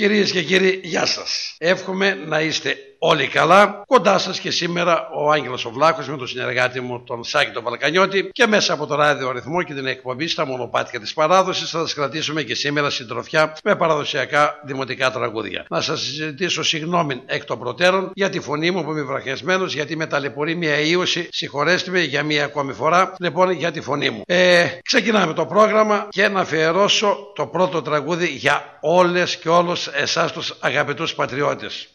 Κυρίες και κύριοι, γεια σας. Εύχομαι να είστε όλοι καλά. Κοντά σας και σήμερα ο Άγγελος ο Βλάχος με τον συνεργάτη μου τον Σάκη τον Βαλκανιώτη και μέσα από το ράδιο ρυθμό και την εκπομπή στα μονοπάτια της παράδοσης θα σας κρατήσουμε και σήμερα συντροφιά με παραδοσιακά δημοτικά τραγούδια. Να σας ζητήσω συγγνώμη εκ των προτέρων για τη φωνή μου που είμαι βραχιασμένος γιατί με ταλαιπωρεί μια ίωση. Συγχωρέστε με για μια ακόμη φορά λοιπόν για τη φωνή μου. Ε, ξεκινάμε το πρόγραμμα και να αφιερώσω το πρώτο τραγούδι για όλες και όλους εσάς τους αγαπητούς πατριώτες.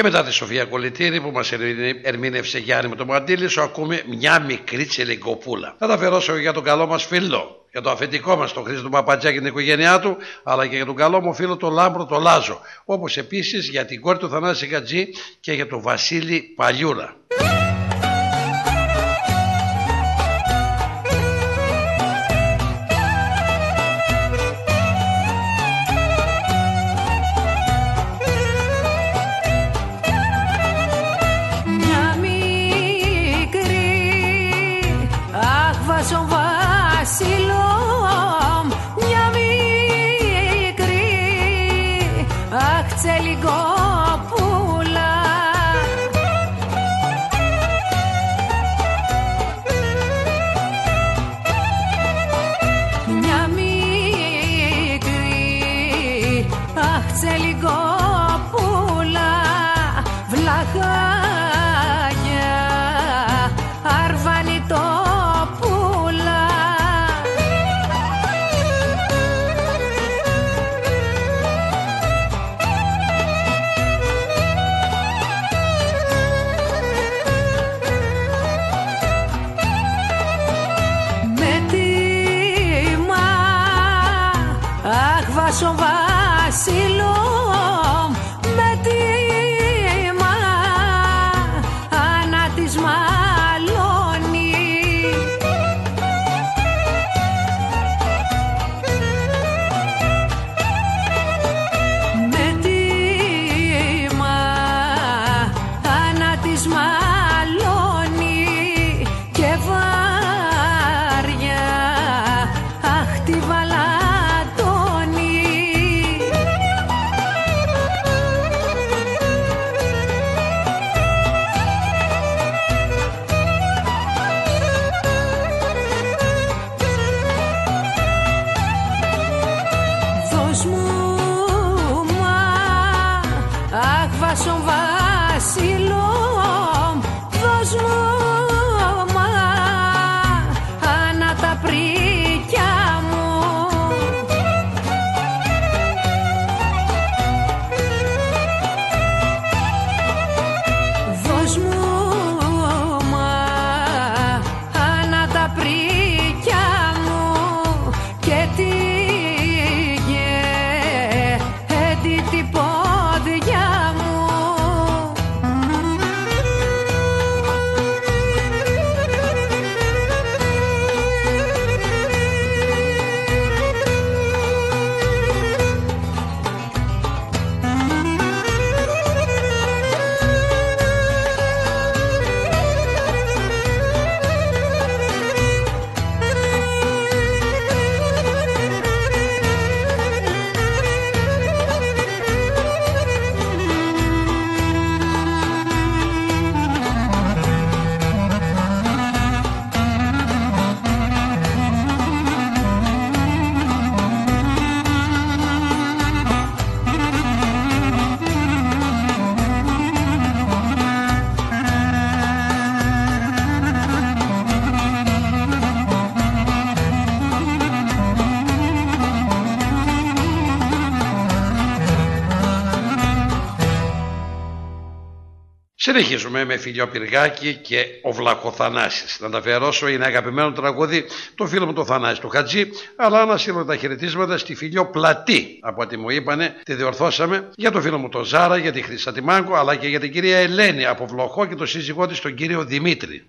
Και μετά τη Σοφία Κολυτήρη που μας ερμήνευσε Γιάννη μου το μαντήλι σου, ακούμε μια μικρή τσελιγκοπούλα. Θα τα αφιερώσω για τον καλό μας φίλο, για το αφεντικό μας, τον Χρήστο Παπατζάκη και την οικογένειά του, αλλά και για τον καλό μου φίλο τον Λάμπρο τον Λάζο. Όπως επίσης για την κόρη του Θανάση Κατζή και για τον Βασίλη Παλιούρα. Συνεχίζουμε με φιλιό Πυργάκη και ο Βλαχοθανάσης. Να τα αφιερώσω είναι αγαπημένο τραγούδι το φίλο μου το Θανάση του Χατζή, αλλά να στείλω τα χαιρετίσματα στη φιλιό Πλατή. Από ό,τι μου είπανε, τη διορθώσαμε για το φίλο μου το Ζάρα, για τη Χρυσά Τιμάγκο, αλλά και για την κυρία Ελένη από Βλοχό και το σύζυγό της τον κύριο Δημήτρη.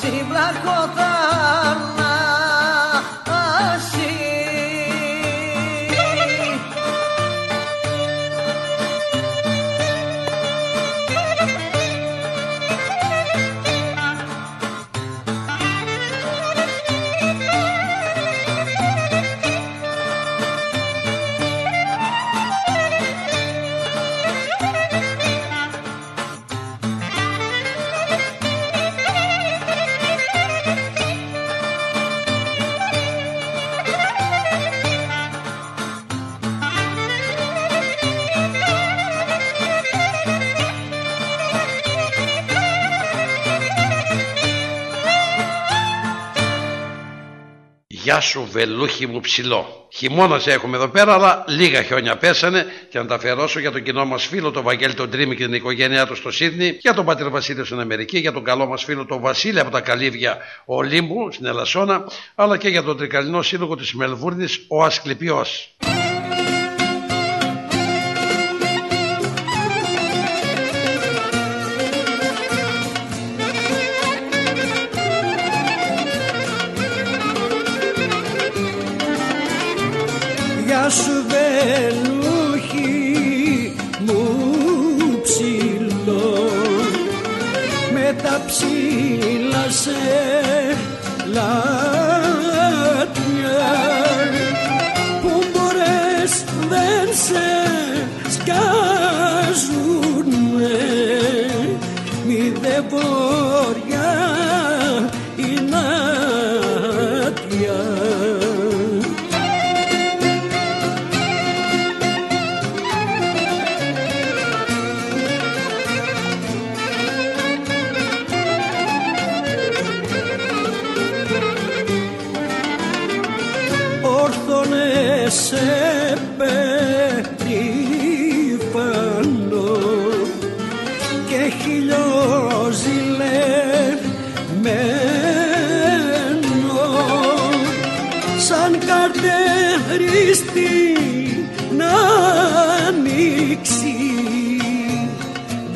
Γεια σου βελούχι μου ψηλό. Χειμώνα έχουμε εδώ πέρα, αλλά λίγα χιόνια πέσανε και να τα αφιερώσω για τον κοινό μας φίλο, τον Βαγγέλη τον Τρίμη και την οικογένειά του στο Σίδνη, για τον πατέρα Βασίλειο στην Αμερική, για τον καλό μας φίλο τον Βασίλη από τα Καλύβια Ολύμπου στην Ελασσόνα, αλλά και για τον τρικαλινό σύλλογο της Μελβούρνης, ο Ασκληπιός. Σου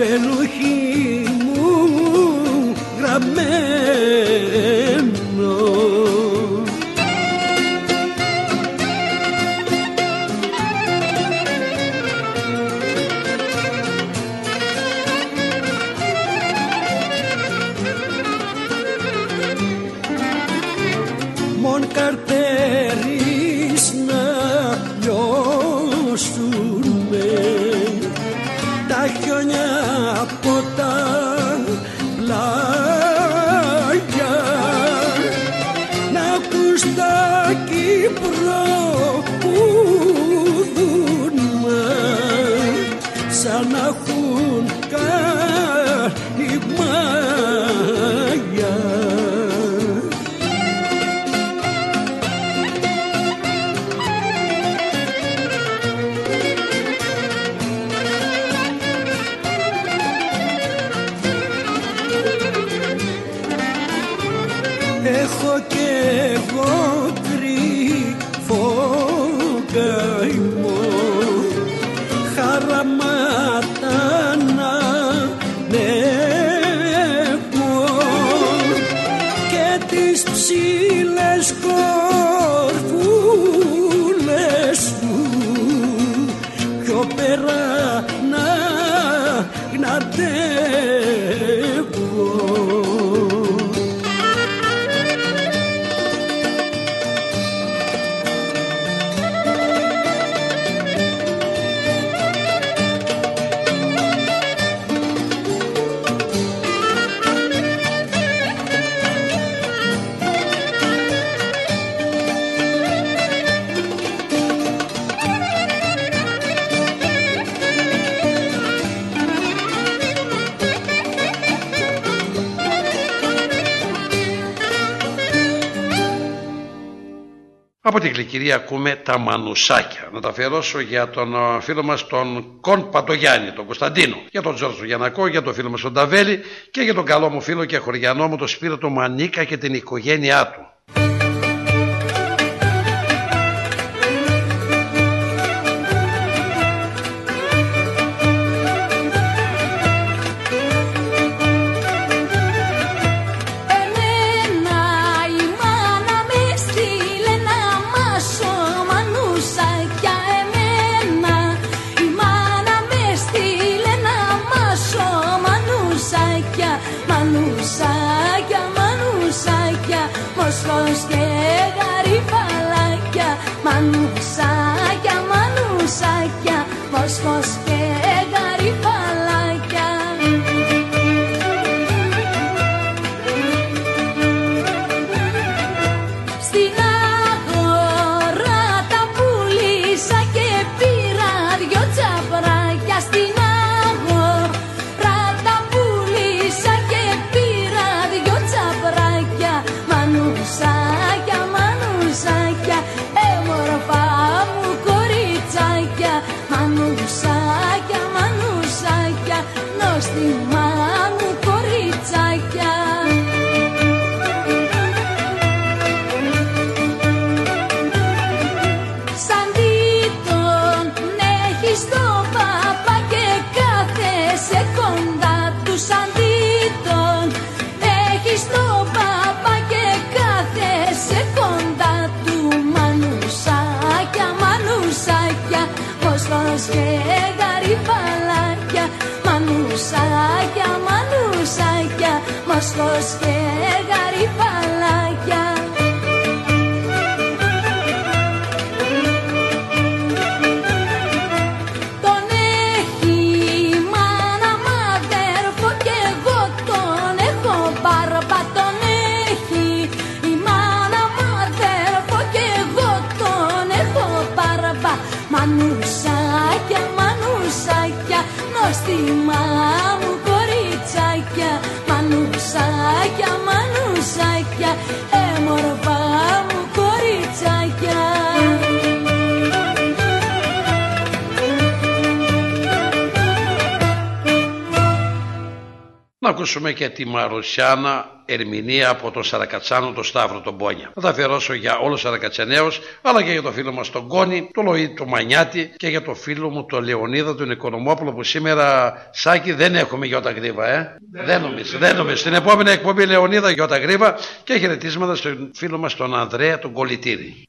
beruhi Από την Κλικυρία ακούμε τα μανουσάκια. Να τα αφιερώσω για τον ε, φίλο μας τον Κον Πατογιάννη, τον Κωνσταντίνο, για τον Τζόρτζο Γιανακό, για τον φίλο μας τον Ταβέλη και για τον καλό μου φίλο και χωριανό μου τον Σπύρο του Μανίκα και την οικογένειά του. Ακούσουμε και τη Μαρουσιάνα ερμηνεία από τον Σαρακατσάνο, τον Σταύρο, τον Πόνια. Θα τα αφιερώσω για όλους τους Σαρακατσαναίους, αλλά και για το φίλο μας τον Κόνη, τον Λοή, τον Μανιάτη και για το φίλο μου τον Λεωνίδα, τον Οικονομόπουλο που σήμερα, Σάκη, δεν έχουμε γιώτα γρήβα, ε. Δεν νομίζω, δεν νομίζω. Στην επόμενη εκπομπή Λεωνίδα γιώτα γρήβα και χαιρετίσματα στον φίλο μας τον Ανδρέα, τον Κολυτήρη.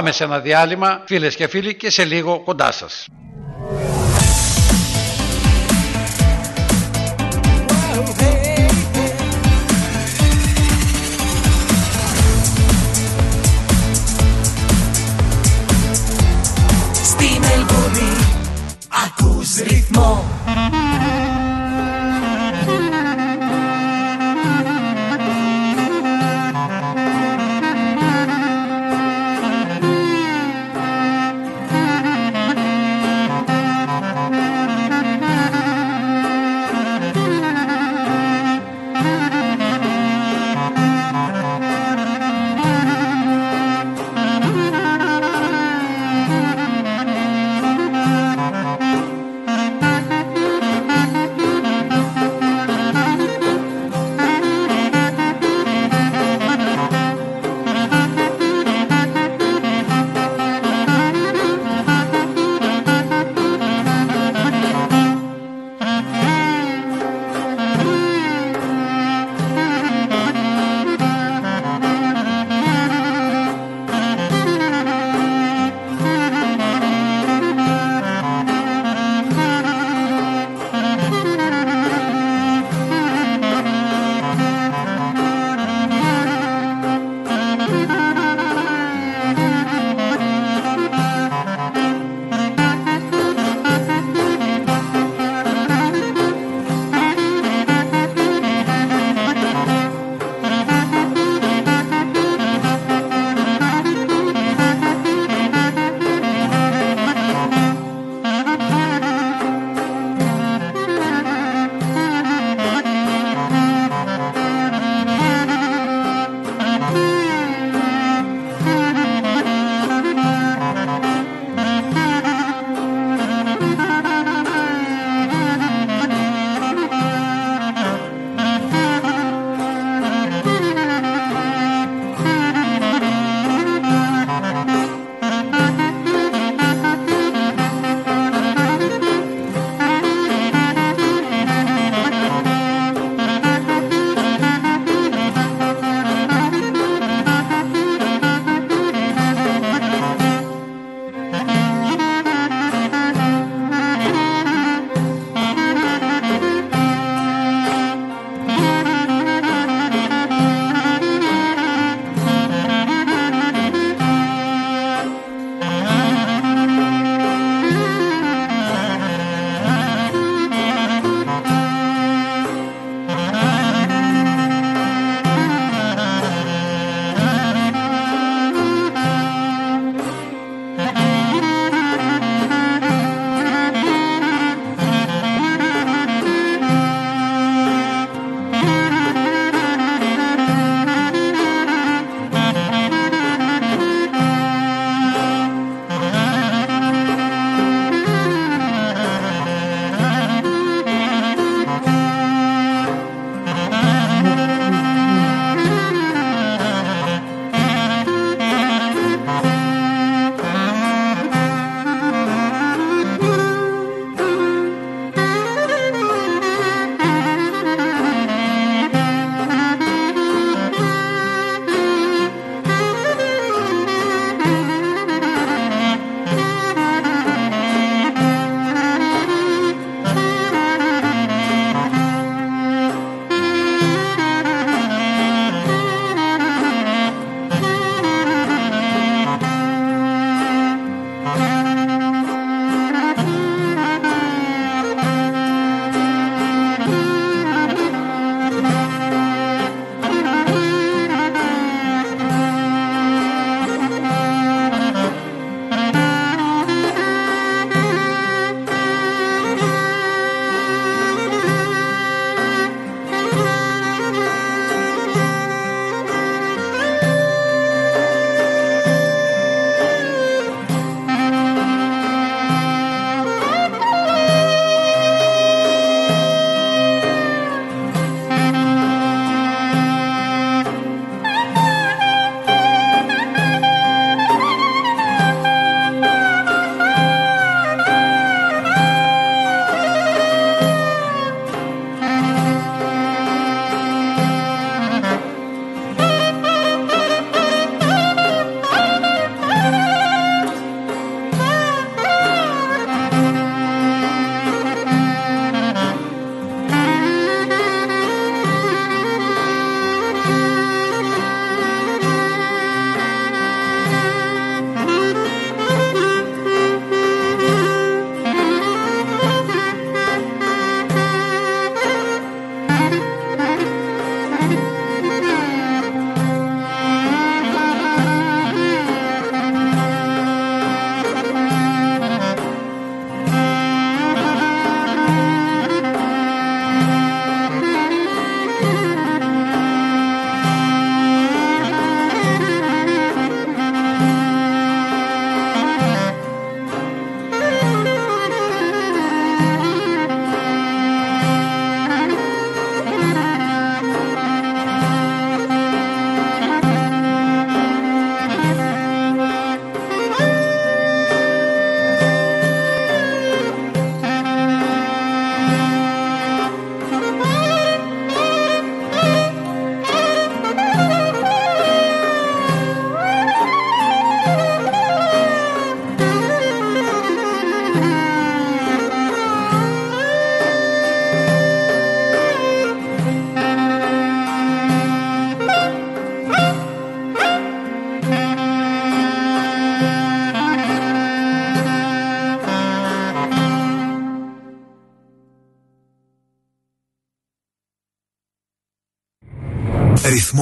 Πάμε σε ένα διάλειμμα φίλες και φίλοι και σε λίγο κοντά σας.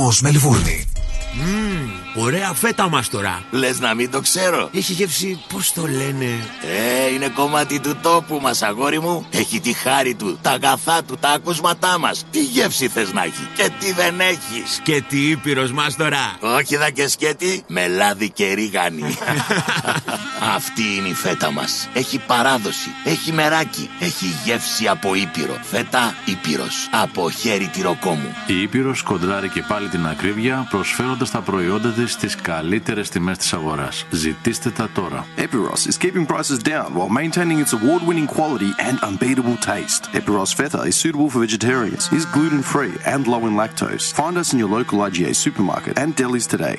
Ρυθμός Μελβούρνη. Ωραία φέτα μας τώρα. Λες να μην το ξέρω. Έχει γεύση, πώς το λένε; Ε, είναι κομμάτι του τόπου μας, αγόρι μου. Έχει τη χάρη του, τα αγαθά του, τα ακούσματά μας. Τι γεύση θες να έχει και τι δεν έχεις; Σκέτη ήπειρος μας τώρα. Όχι δα και σκέτη, με λάδι και ρίγανη. Αυτή είναι η φέτα μας. Έχει παράδοση, έχει μεράκι, έχει γεύση από Ήπειρο. Φέτα ήπειρος Από χέρι τυροκόμου. Η Ήπειρος κοντράρει και πάλι την ακρίβεια, προσφέροντας τα προϊόντα της στις καλύτερες τιμές της αγοράς. Ζητήστε τα τώρα. Ήπειρος is keeping prices down while maintaining its award-winning quality and unbeatable taste. Ήπειρος φέτα is suitable for vegetarians, is gluten-free and low in lactose. IGA supermarket and today.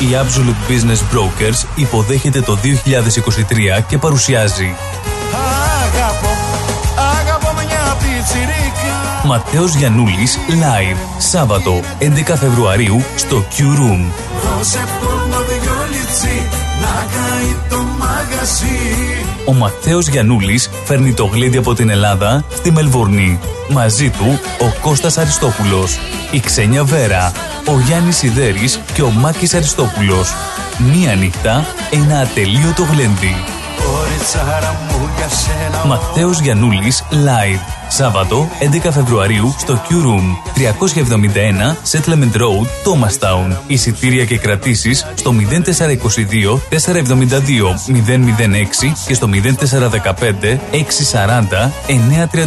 Η Absolute Business Brokers υποδέχεται το 2000 2023 και παρουσιάζει Αγαπώ, αγαπώ μια πιτσιρίκα Ματέος Γιαννούλης Live Σάββατο 11 Φεβρουαρίου στο Q Room. Δώσε πόνο δυο λιτσί να καεί το μαγαζί Ο Ματέος Γιαννούλης φέρνει το γλέντι από την Ελλάδα στη Μελβούρνη. Μαζί του ο Κώστας Αριστόπουλος, η Ξένια Βέρα, ο Γιάννης Σιδέρης και ο Μάκης Αριστόπουλος. Μία νύχτα, ένα ατελείωτο γλέντι. Κοριτσάρα μου για σένα Ματέος Γιαννούλης Live. Σάββατο 11 Φεβρουαρίου στο Q Room 371 Settlement Road, Thomastown. Εισιτήρια και κρατήσεις στο 0422 472 006 και στο 0415 640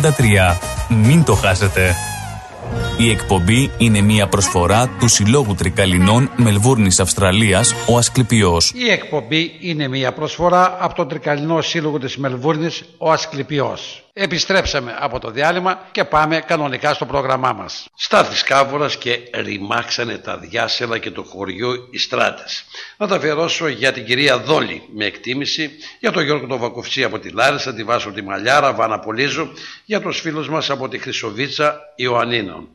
933. Μην το χάσετε. Η εκπομπή είναι μια προσφορά του Συλλόγου Τρικαλινών Μελβούρνης Αυστραλίας, ο Ασκληπιός. Η εκπομπή είναι μια προσφορά από τον Τρικαλινό Σύλλογο της Μελβούρνης, ο Ασκληπιός. Επιστρέψαμε από το διάλειμμα και πάμε κανονικά στο πρόγραμμά μας. Στάθης Κάβουρας και ρημάξανε τα διάσελα και του χωριού οι στράτες. Να τα αφιερώσω για την κυρία Δόλη με εκτίμηση, για τον Γιώργο τον Βακουφτσί από τη Λάρισα, τη Βάσο τη Μαλιάρα, Βάνα Πολύζου, για τους φίλους μας από τη Χρυσοβίτσα Ιωαννίνων.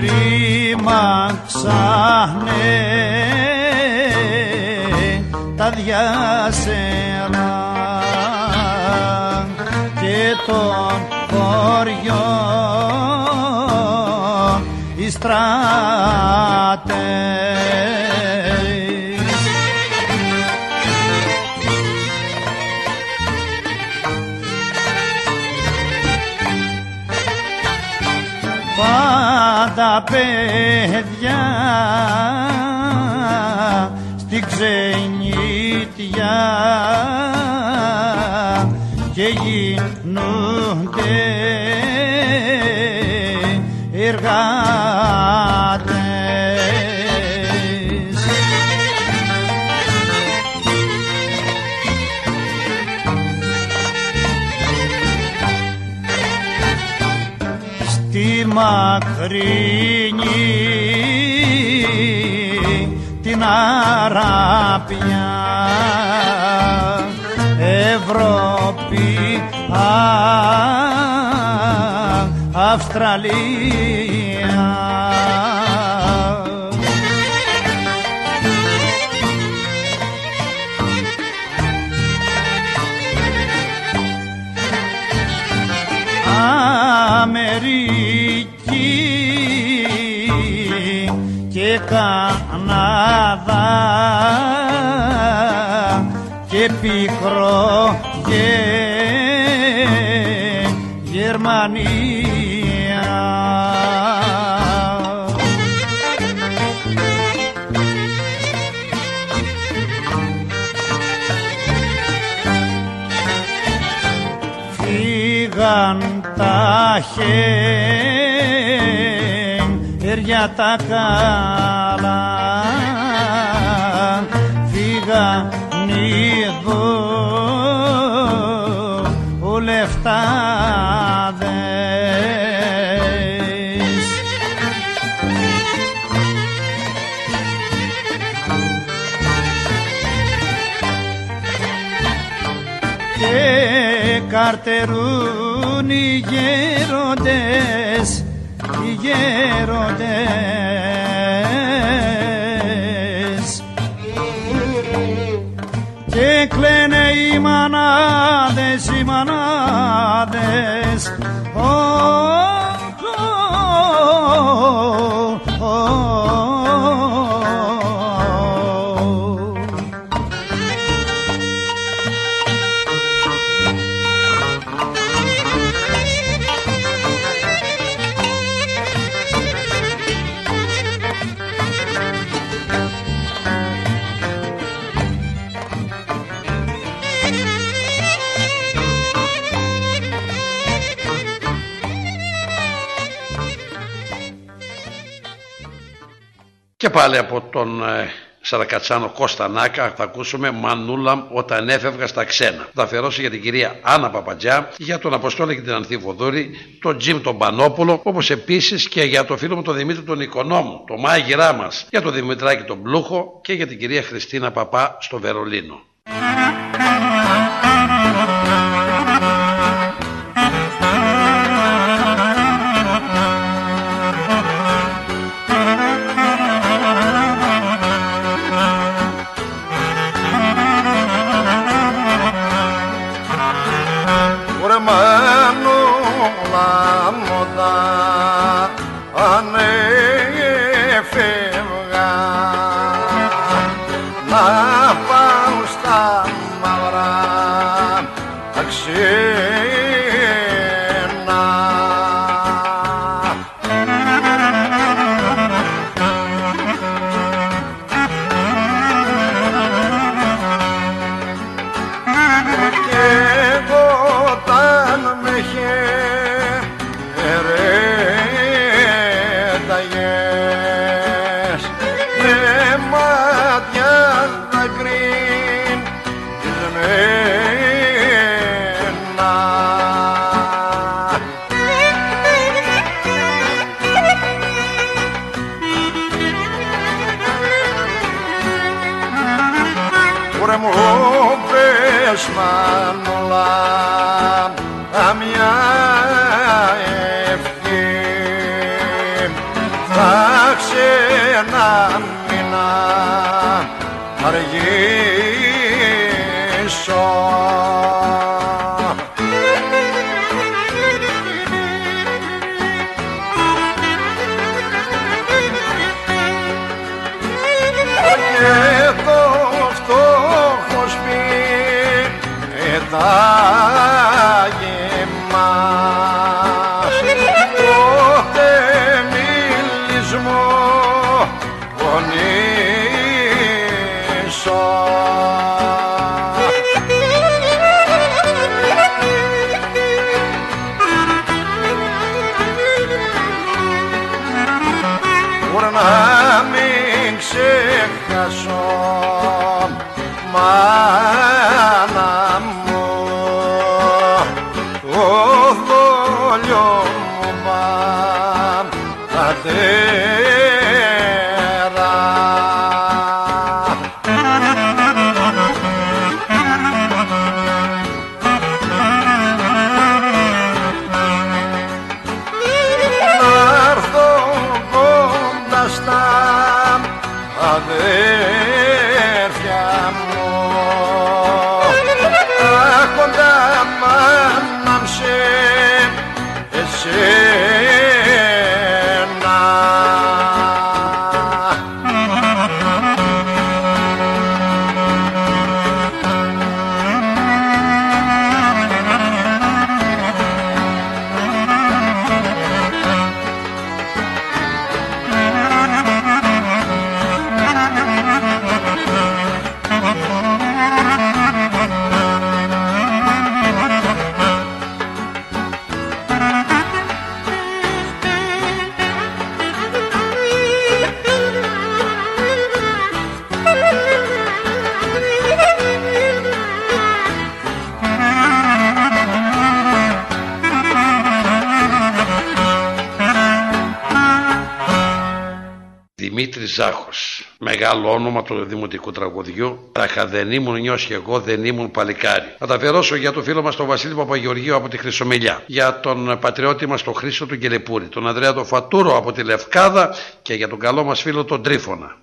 Ρήμαξανε τα διάσερα και το χωριό. Οι στράτες πάντα παιδιά στην ξενιτιά. Και γίνονται εργάτες μακρινή την Αράπια. Ευρώπη α, Αυστραλία πικρό και Γερμανία. Φύγαν τα χέρια τα καλά. Φύγαν και καρτερούνε κλαίνουν οι γέροντες οι γέροντες. Και κλαίνε οι μανάδες οι μανάδες Ω, Και πάλι από τον ε, Σαρακατσάνο Κώστα Νάκα θα ακούσουμε Μανούλα όταν έφευγα στα ξένα. Θα αφιερώσω για την κυρία Άννα Παπατζιά, για τον Αποστόλη και την Ανθή Βοδούρη, τον Τζιμ τον Πανόπουλο, όπως επίσης και για το φίλο μου τον Δημήτρη τον Οικονόμου, το μάγειρά μας, για τον Δημητράκη τον Πλούχο και για την κυρία Χριστίνα Παπά στο Βερολίνο. Τα Μεγάλο όνομα του δημοτικού τραγουδιού. Τάχα δεν ήμουν νιός και εγώ δεν ήμουν παλικάρι. Θα τα αφιερώσω για το φίλο μας τον Βασίλη Παπαγεωργίου από τη Χρυσομιλιά. Για τον πατριώτη μας τον Χρήστο του Γκελεπούρη. Τον Ανδρέα τον Φατούρο από τη Λευκάδα και για τον καλό μας φίλο τον Τρίφωνα.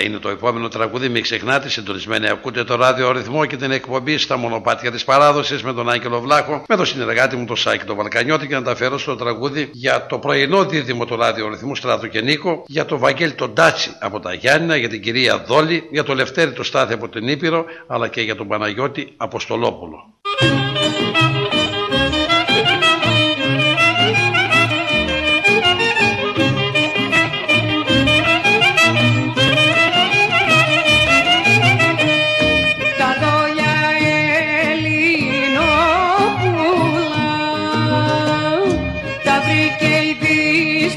Είναι το επόμενο τραγούδι. Μην ξεχνάτε, συντονισμένοι ακούτε το ράδιο ρυθμό και την εκπομπή στα μονοπάτια της παράδοσης με τον Άγγελο Βλάχο, με τον συνεργάτη μου τον Σάκη τον Βαλκανιώτη και να τα φέρω στο τραγούδι για το πρωινό δίδυμο του ράδιο ρυθμού Στράτο και Νίκο, για τον Βαγγέλη τον Τάτσι από τα Γιάννηνα, για την κυρία Δόλη, για τον Λευτέρη το Στάθη από την Ήπειρο, αλλά και για τον Παναγιώτη Αποστολόπουλο.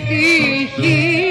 kişi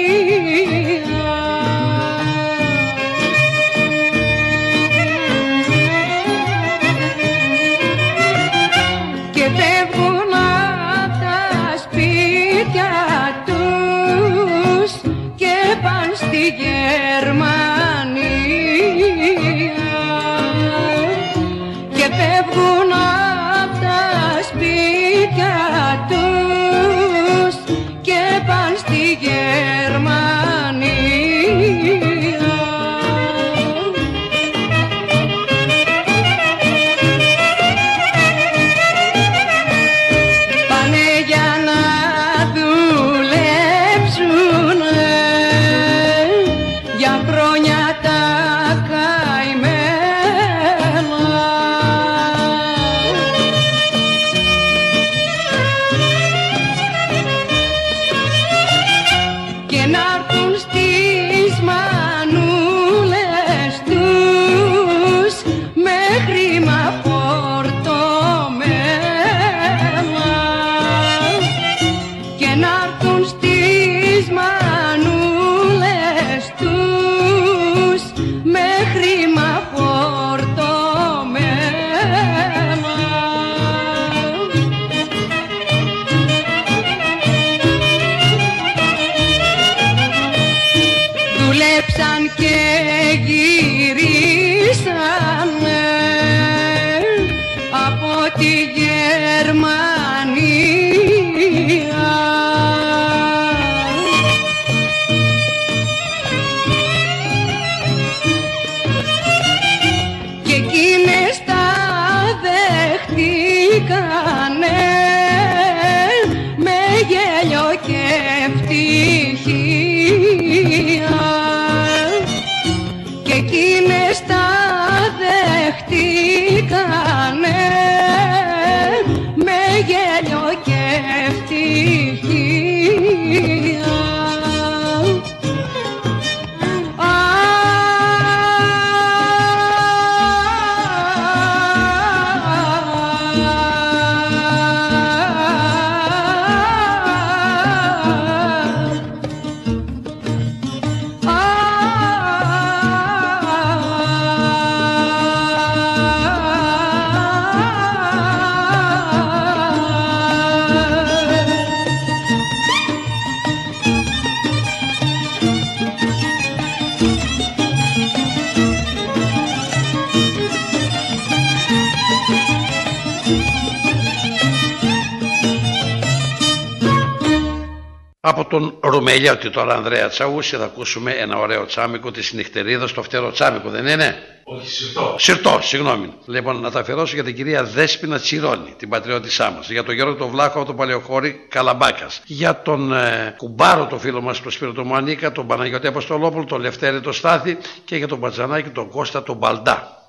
Από τον Ρουμελιώτη τώρα Ανδρέα Τσαούση θα ακούσουμε ένα ωραίο τσάμικο της νυχτερίδας στο φτερό τσάμικο δεν είναι; Όχι, συρτό. Συρτό, συγγνώμη. Λοιπόν, να τα αφιερώσω για την κυρία Δέσποινα Τσιρόνη, την πατριώτησά μας. Για τον Γιώργο τον Βλάχο από το Παλαιοχώρι Καλαμπάκας. Για τον ε, κουμπάρο, το φίλο μας, τον Σπύρο τον Μανίκα, τον Παναγιώτη Αποστολόπουλο, τον Λευτέρη τον Στάθη και για τον Πατζανάκη, τον Κώστα τον Μπαλντά.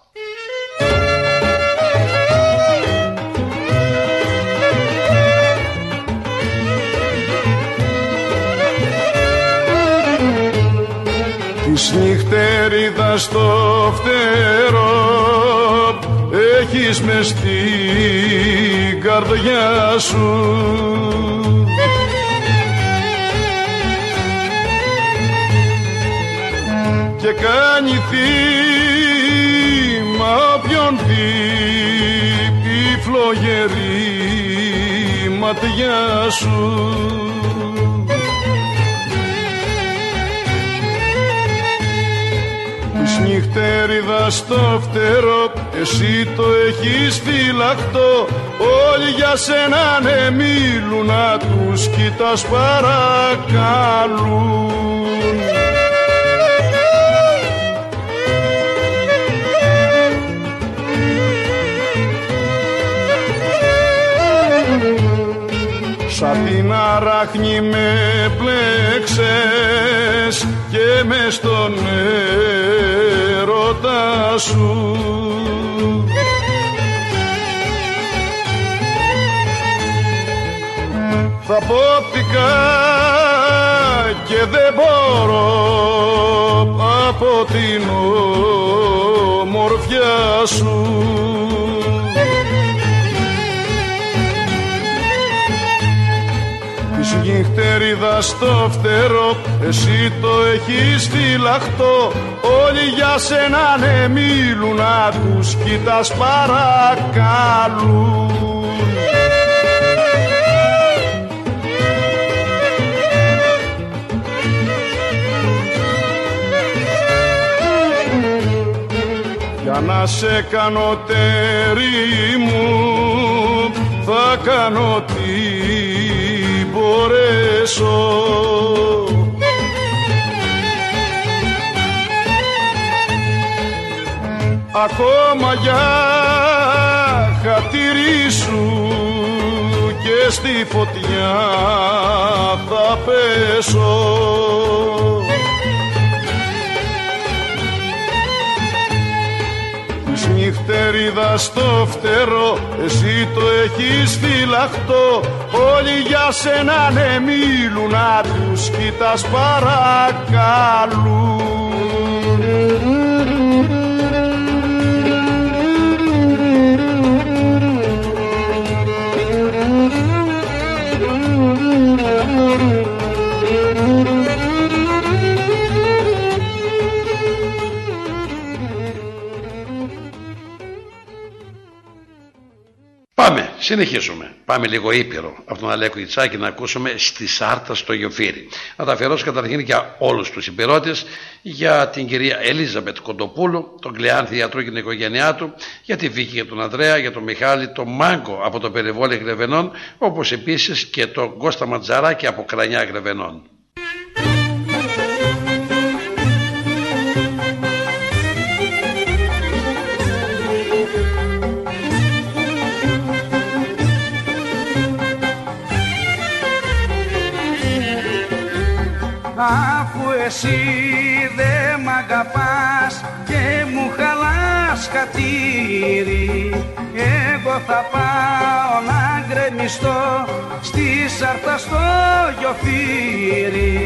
Της νυχτέριδας στο φτερό έχεις μες στην καρδιά σου. Και κάνει θύμα όποιον δει η φλογερή ματιά σου Της νυχτέριδας στο φτερό εσύ το έχεις φυλαχτό όλοι για σένα ναι μίλουν να τους κοιτάς παρακαλούν Σαν την αράχνη με πλέξες και μες στον έρωτα σου. Θα πόπτηκα και δεν μπορώ από την ομορφιά σου Της νυχτερίδας στο φτερό εσύ το έχεις φυλαχτό. Όλοι για σένα ναι μίλουν να τους κοιτάς παρακαλούν. Για να σε κάνω τέρι μου θα κάνω τι μπορέσω Ακόμα για χατήρι σου και στη φωτιά θα πέσω. Της νυχτερίδας στο φτερό εσύ το έχεις φυλαχτό όλοι για σένα ναι μίλουν να τους κοιτάς Πάμε, συνεχίζουμε. Πάμε λίγο ήπειρο από τον Αλέκο Ιτσάκη να ακούσουμε στη Σάρτα στο Γιοφύρι. Να τα αφιερώσω καταρχήν για όλους τους υπηρώτες, για την κυρία Ελίζαμπετ Κοντοπούλου, τον Κλεάνθη γιατρό και την οικογένειά του, για τη Βίκη και τον Ανδρέα, για τον Μιχάλη, τον Μάγκο από το περιβόλι Γρεβενών, όπως επίσης και τον Κώστα Ματζαράκη από Κρανιά Γρεβενών. Εσύ δεν μ' αγαπάς πας και μου χαλάς χατήρι. Εγώ θα πάω να γκρεμιστώ στη σάρτα στο γιοφύρι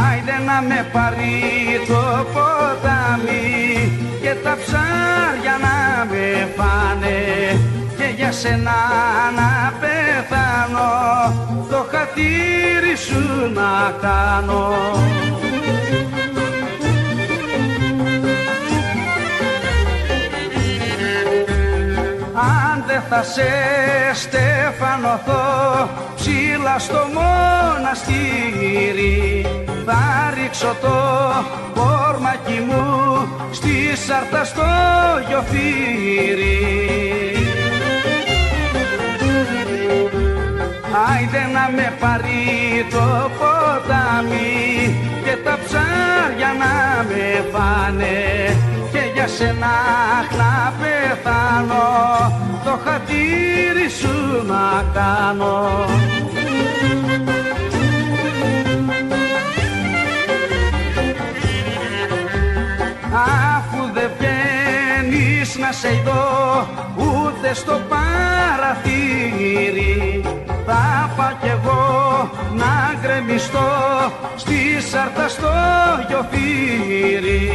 Άιντε να με πάρει το ποτάμι και τα ψάρια να με πάνε και για σένα να πεθάνω το χατήρι σου να κάνω. Αν δεν θα σε στεφανωθώ ψήλα στο μοναστήρι θα ρίξω το πόρμακι μου στη σάρτα στο γιοφύρι Άιντε να με πάρει το ποτάμι και τα ψάρια να με φάνε. Και για σένα να πεθάνω το χατήρι σου να κάνω. Αφού δεν βγαίνεις να σε δω ούτε στο παραθύρι. Θα πάω κι εγώ να γκρεμιστώ στη σάρτα στο γιοφύρι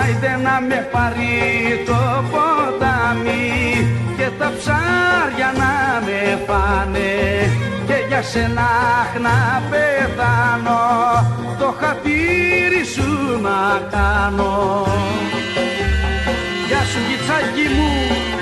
Άιντε να με πάρει το ποτάμι και τα ψάρια να με φάνε. Και για σένα να πεθάνω το χατήρι σου να κάνω. Γεια σου γυτσάκι μου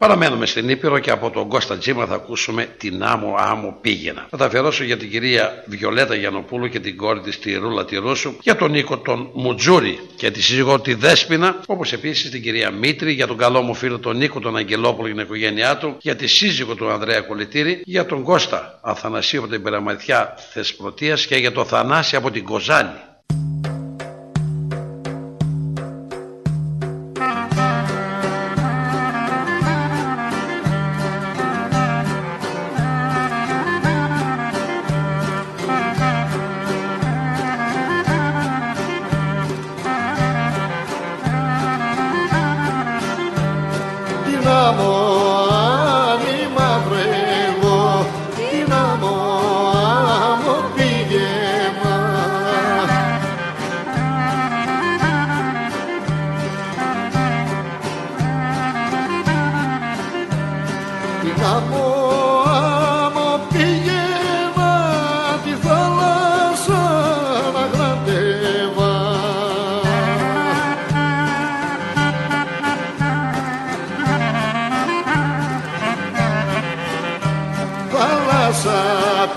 Παραμένουμε στην Ήπειρο και από τον Κώστα Τζίμα θα ακούσουμε την άμμο άμμο πήγαινα. Θα τα αφιερώσω για την κυρία Βιολέτα Γιανοπούλου και την κόρη της τη Ρούλα Τυρούσου, για τον Νίκο τον Μουτζούρη και τη σύζυγό τη Δέσποινα, όπως επίσης την κυρία Μήτρη, για τον καλό μου φίλο τον Νίκο τον Αγγελόπουλο και την οικογένειά του, για τη σύζυγο του Ανδρέα Κολυτήρη, για τον Κώστα Αθανασίου από την Περαμαθιά Θεσπρωτείας και για τον Θανάση από την Κοζάνη. calça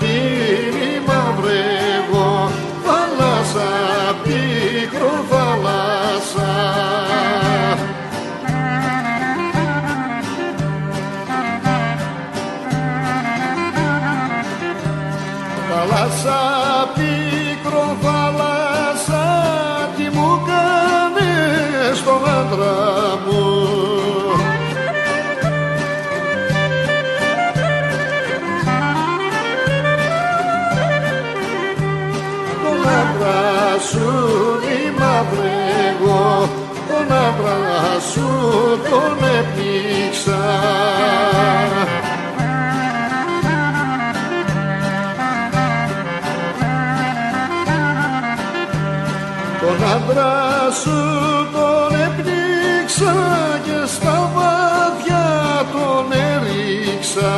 άντρα σου τον έπνιξα και στα βάθια τον έριξα.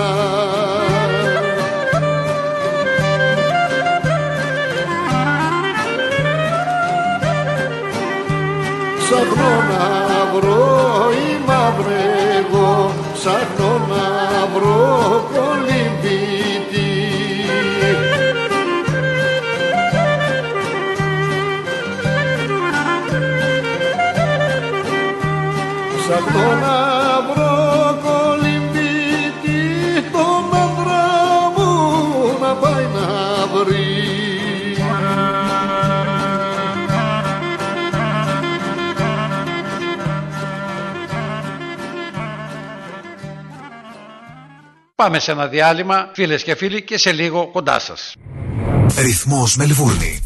Ψάχνω να βρω η μαύρη εγώ. Ψάχνω να βρω κολυμπή. Πάμε σε ένα διάλειμμα, φίλες και φίλοι, και σε λίγο κοντά σας. Ρυθμός Μελβούρνη.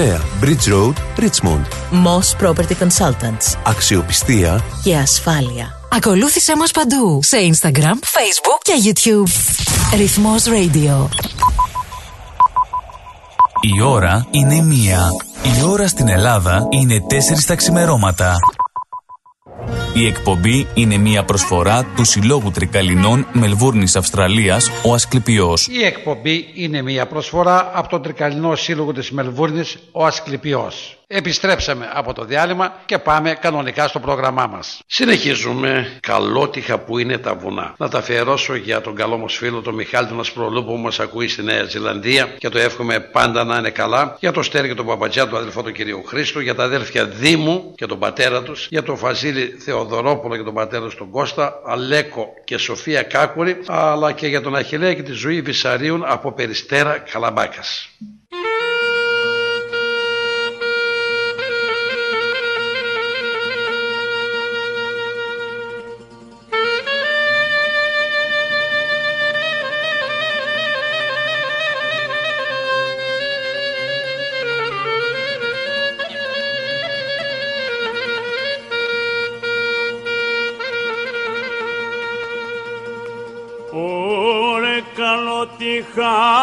Bridge Road, Richmond. Moss Property Consultants. Αξιοπιστία Και ασφάλεια. Ακολούθησέ μας παντού σε Instagram, Facebook και YouTube. Ρυθμός Radio. Η ώρα είναι μία. Η ώρα στην Ελλάδα είναι τέσσερις τα ξημερώματα. Η εκπομπή είναι μια προσφορά του Συλλόγου Τρικαλινών Μελβούρνης Αυστραλίας, ο Ασκληπιός. Η εκπομπή είναι μια προσφορά από τον Τρικαλινό Σύλλογο της Μελβούρνης, ο Ασκληπιός. Επιστρέψαμε από το διάλειμμα και πάμε κανονικά στο πρόγραμμά μας. Συνεχίζουμε καλότυχα που είναι τα βουνά. Να τα αφιερώσω για τον καλό μας φίλο τον Μιχάλη τον Ασπρολού που μας ακούει στη Νέα Ζηλανδία και το εύχομαι πάντα να είναι καλά. Για το Στέρι και τον Παπατζιά, τον αδελφό του κυρίου Χρήστου, για τα αδέλφια Δήμου και τον πατέρα τους, για τον Φαζίλη Θεοδωρόπουλο και τον πατέρα τους τον Κώστα, Αλέκο και Σοφία Κάκουρη, αλλά και για τον Αχιλέα και τη ζωή Βυσαρίων από Περιστέρα Καλαμπάκας. Καλότυχα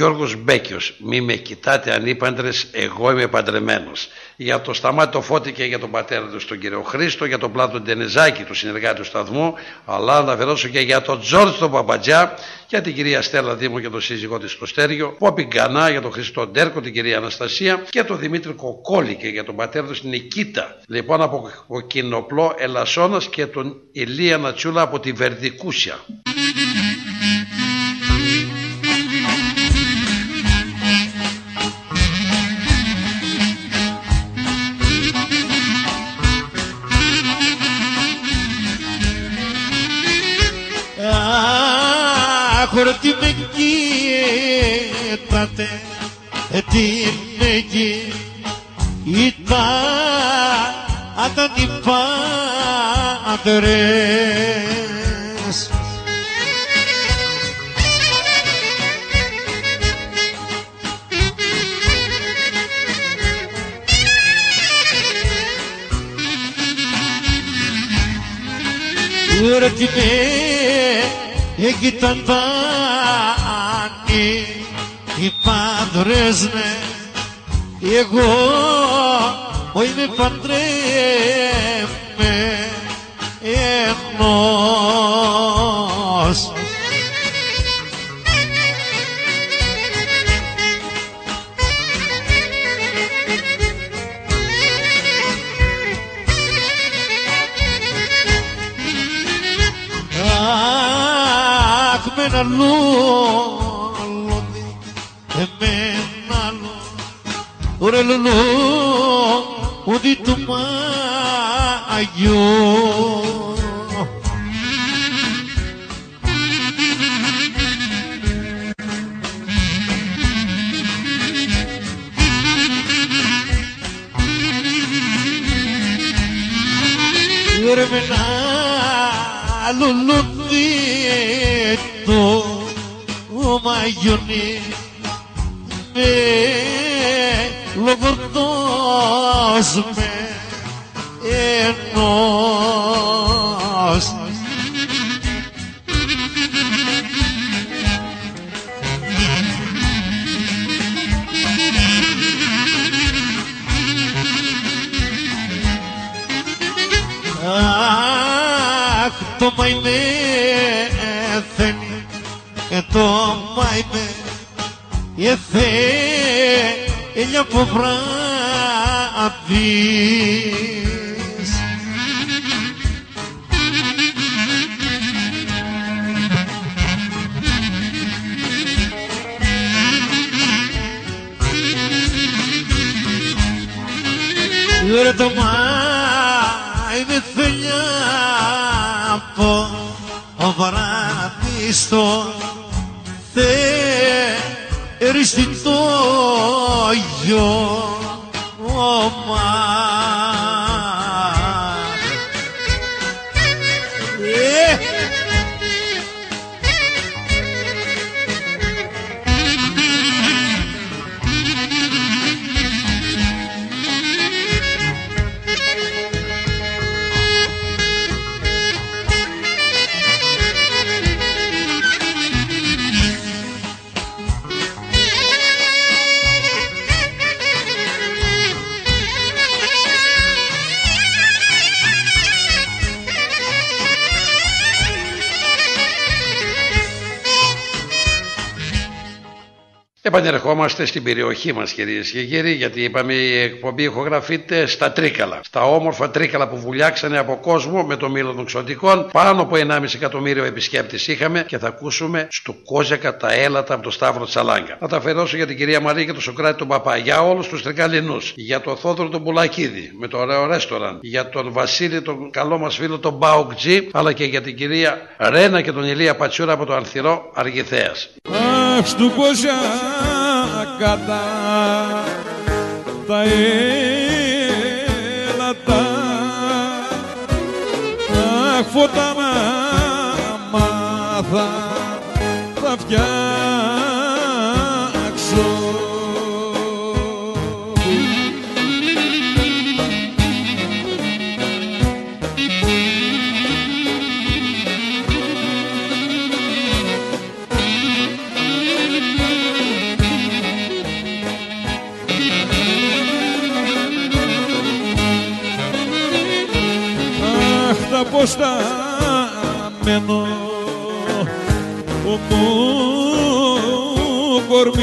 Γιώργος Μπέκιος, μη με κοιτάτε ανήπαντρες, εγώ είμαι παντρεμένος. Για το Σταμάτη το Φώτη και για τον πατέρα του τον κύριο Χρήστο, για τον Πλάτο Ντενεζάκη, του συνεργάτη του σταθμού, αλλά να αφαιρώσω και για τον Τζόρτζ τον Παπατζιά, για την κυρία Στέλλα Δήμο και τον σύζυγό της στο Στέργιο, Πόπι Γκανά για τον Χριστό Ντέρκο, την κυρία Αναστασία και τον Δημήτρη Κοκόλη και για τον πατέρα του στην Νικήτα. Λοιπόν από ο Κοινοπλό Ελασσόνας και τον Ηλία Νατσούλα από τη Βερδικούσια. Τι με κοίτα αν την πάντρες Ρε οι πάντρες ναι. Εγώ ο είμαι παντρεμένος Ωραία λουλού ουδί του Μαγιού Ρε με ένα λουλούδι το μαγιονί με λογορδός με ενός Αχ, το μαϊμέ θέλει και το μαϊμέ εθε ελιά από βράδυς. Ρε το μαϊμέ θέλει από βράδυ στο θέριστη το γιο Ε, Επανερχόμαστε στην περιοχή μας, κυρίες και κύριοι, γιατί είπαμε η εκπομπή ηχογραφείται στα Τρίκαλα. Στα όμορφα Τρίκαλα που βουλιάξανε από κόσμο με το μήλο των ξωτικών. Πάνω από 1,5 εκατομμύριο επισκέπτες είχαμε και θα ακούσουμε στο Κόζακα τα έλατα από το Σταύρο Τσαλάγκα. Θα τα αφαιρώσω για την κυρία Μαρία και τον Σοκράτη τον Παπά, για όλους τους Τρικαλινούς, για τον Θόδωρο τον Πουλακίδη με το ωραίο ρέστοραν, για τον Βασίλη τον καλό μας φίλο τον Μπάουκτζή, αλλά και για την κυρία Ρένα και τον Ηλία Πατσούρα από το Ανθυρό Αργηθέα. Αχ, στου κατά τα έλατα. Αχ, φώτα Αχ, τα πώς τα μένω μου κορμί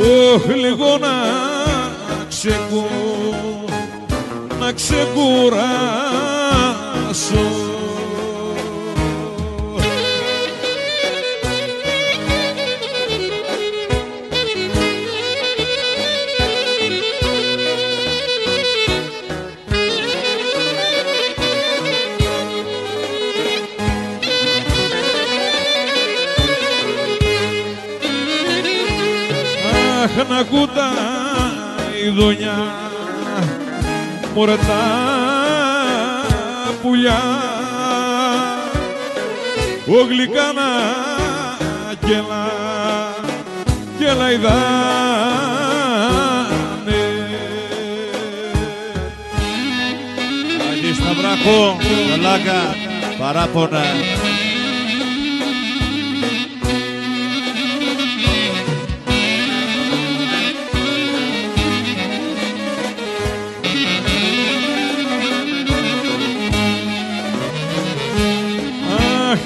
Ωχ, λίγο να ξεκου, να ξεκουράσω Αχ να κούτα η δονιά. Μωρέ τα πουλιά. Ο γλυκάνα κελά κελά ειδάνε Αγί Σταυράκο, Καλάκα, παράπονα.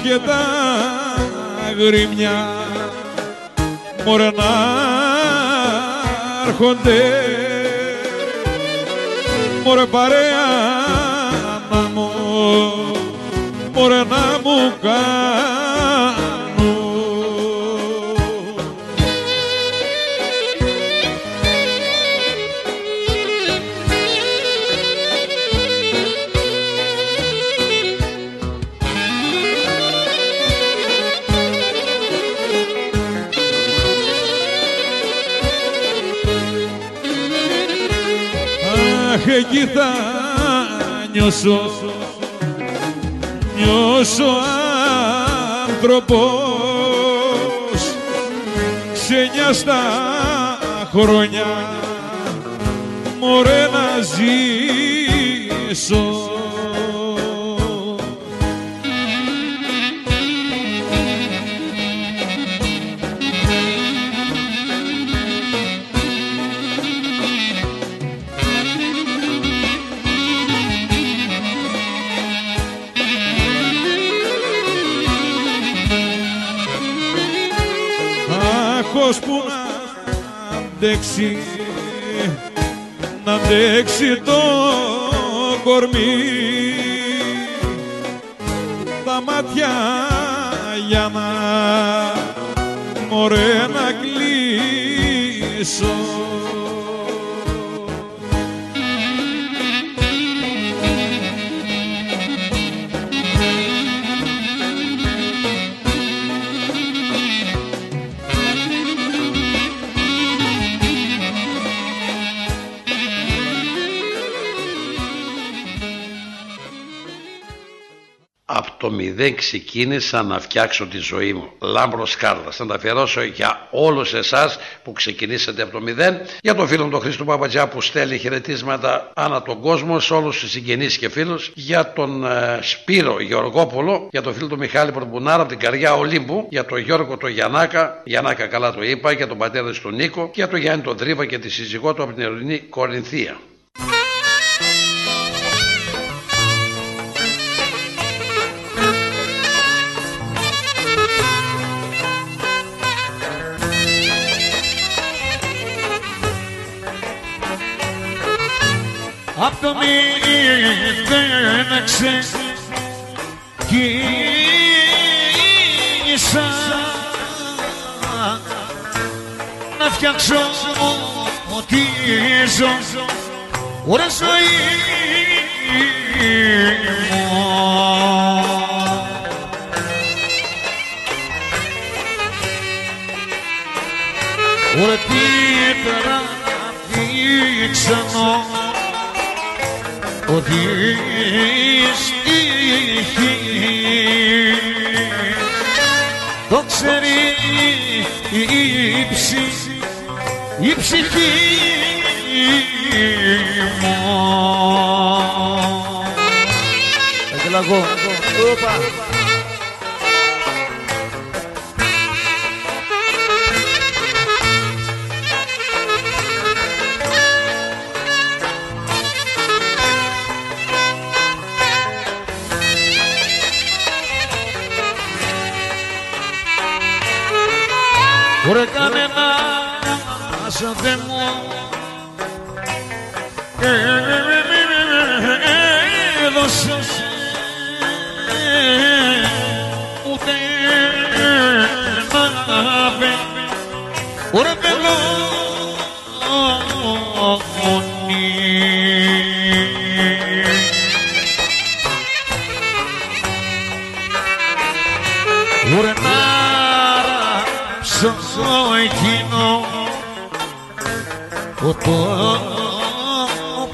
Και τα γρήμια μωρέ να έρχονται. Μωρέ παρέα Αχ, εκεί θα νιώσω, νιώσω άνθρωπος. Ξενιά στα χρόνια μωρέ να ζήσω αντέξει να αντέξει το κορμί. Τα μάτια για να μωρέ να κλείσω μηδέν ξεκίνησα να φτιάξω τη ζωή μου. Λάμπρος Κάρλας. Θα τα αφιερώσω για όλους εσάς που ξεκινήσατε από το μηδέν. Για τον φίλο μου τον Χρήστο Παπατζιά που στέλνει χαιρετίσματα ανά τον κόσμο σε όλους τους συγγενείς και φίλους. Για τον ε, Σπύρο Γεωργόπουλο. Για τον φίλο του Μιχάλη Πορμπουνάρα από την Καριά Ολύμπου. Για τον Γιώργο τον Γιανάκα. Γιανάκα καλά το είπα. Για τον πατέρα του τον Νίκο. Και για τον Γιάννη τον Τρίβα και τη σύζυγό του από την Ελληνική Κορινθία. Ξεκίνησα να φτιάξω ό,τι ζω. Ώρα ζωή μου. Ωραία τι πέρα δείξανω ότι στοιχεί το ξέρει η ψη, η ψυχή μου. Αγγελαγό. Οπα. Ωραία κανένα σαν δεν μου έδωσες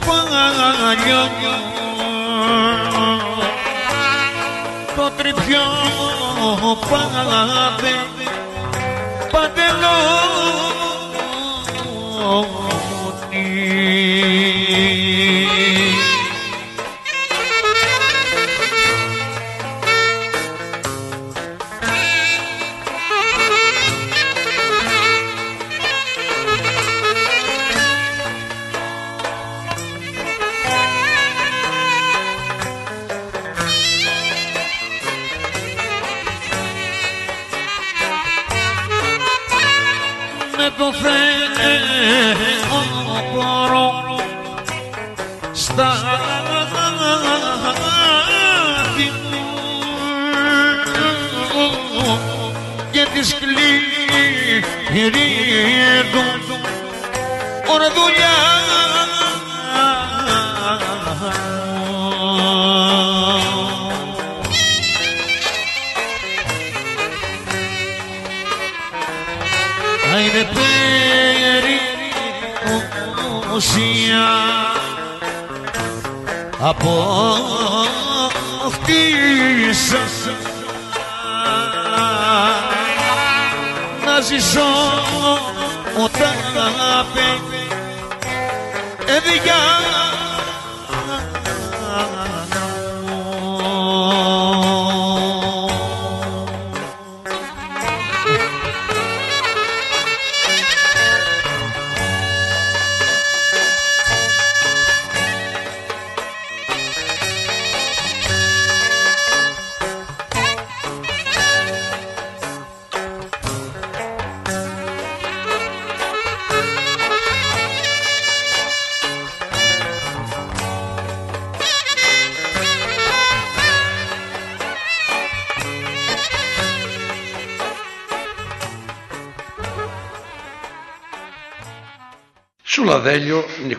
παλιό το τρυπιό πάδε παντελόνι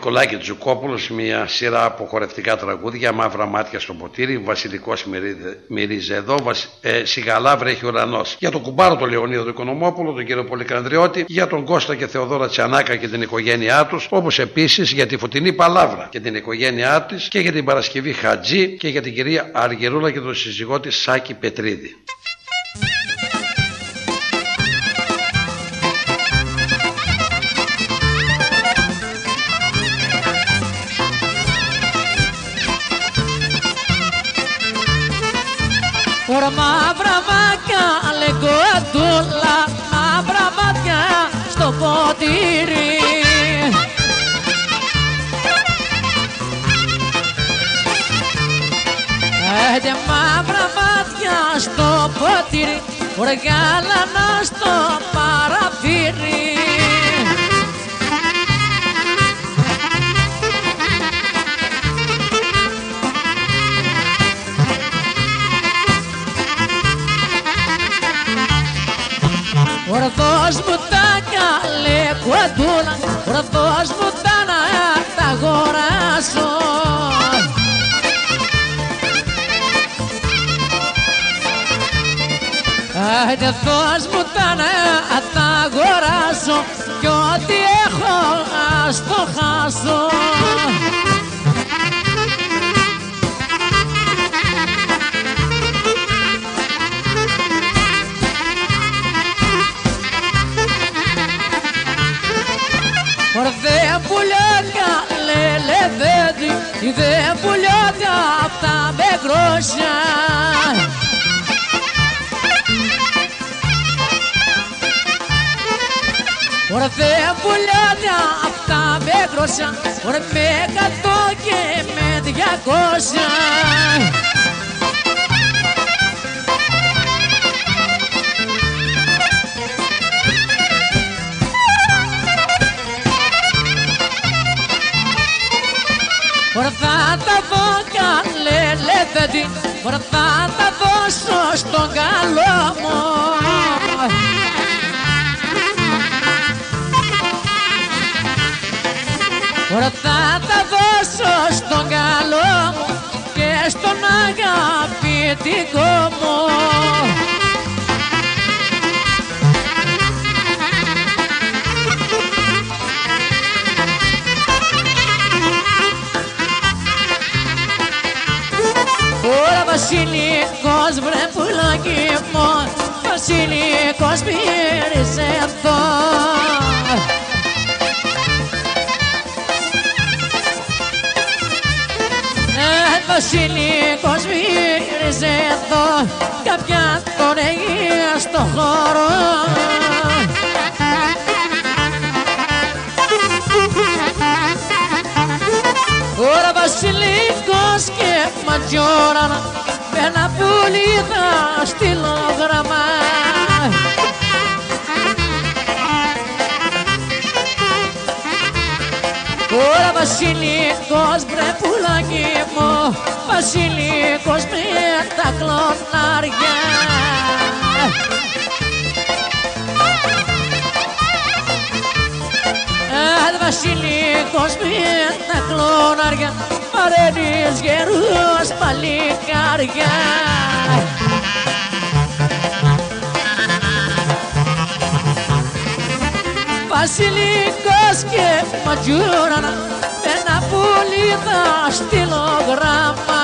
Νικολάκη Τζουκόπουλος, μια σειρά από χορευτικά τραγούδια, μαύρα μάτια στο ποτήρι, βασιλικός μυρίζει εδώ, βασ... ε, σιγαλά βρέχει ουρανός. Για τον κουμπάρο τον Λεωνίδο του Οικονομόπουλο, τον κύριο Πολυκανδριώτη, για τον Κώστα και Θεοδόρα Τσιανάκα και την οικογένειά τους, όπως επίσης για τη Φωτεινή Παλάβρα και την οικογένειά της και για την Παρασκευή Χατζή και για την κυρία Αργυρούλα και τον σύζυγό της Σάκη Πετρίδη. ποτήρι οργάνανα στο παραθύρι. Ορθός μου τα καλέ κουαντούλα, ορθός μου τα Άιντε δώσ' μου τα να τα αγοράσω Κι ό,τι έχω ας το χάσω. Δεν πουλιάται λέλε δέντη Δεν πουλιάται απ' τα μεγρόσια Ωρα δεν πουλιάται απ' τα μεγρόσια Ωρα με εκατό και με διακόσια. Ωρα θα τα δω καλέ λεφέντη Ωρα θα τα δώσω στον καλό μου θα τα δώσω στον καλό μου Και στον αγαπητικό μου. Ωρα βασιλικός βρε πουλάκι μου Βασιλικός πήρες εδώ Βασιλικός πήρες εδώ Κάποια τον έγινε στο χώρο. Ωρα βασιλικός και ματιόρανα με ένα πουλί θα στείλω γραμμά βασιλικός μπρε πουλάκι μου βασιλικός με τα κλονάρια. Αν βασιλικός με τα κλονάρια παρένεις γερούς παλικάρια Βασιλικός και ματζούρανα με ένα πουλί θα στείλω γράμμα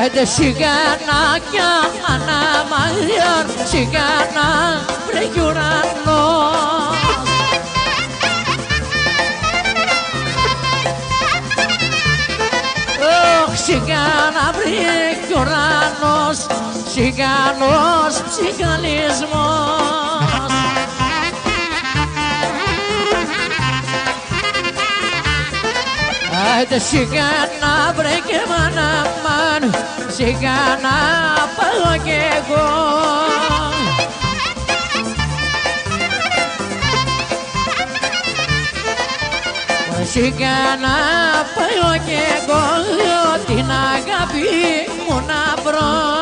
Άιντε σιγανάκια αναμαγιών σιγανά βρέχει ουρανός Ωχ, σιγάνα βρέχει ουρανός σιγανός ψυχαλισμός Άιντε σιγά να βρε και μάνα μάν Σιγά να πάω κι εγώ Σιγά να πάω κι εγώ Την αγάπη μου να βρω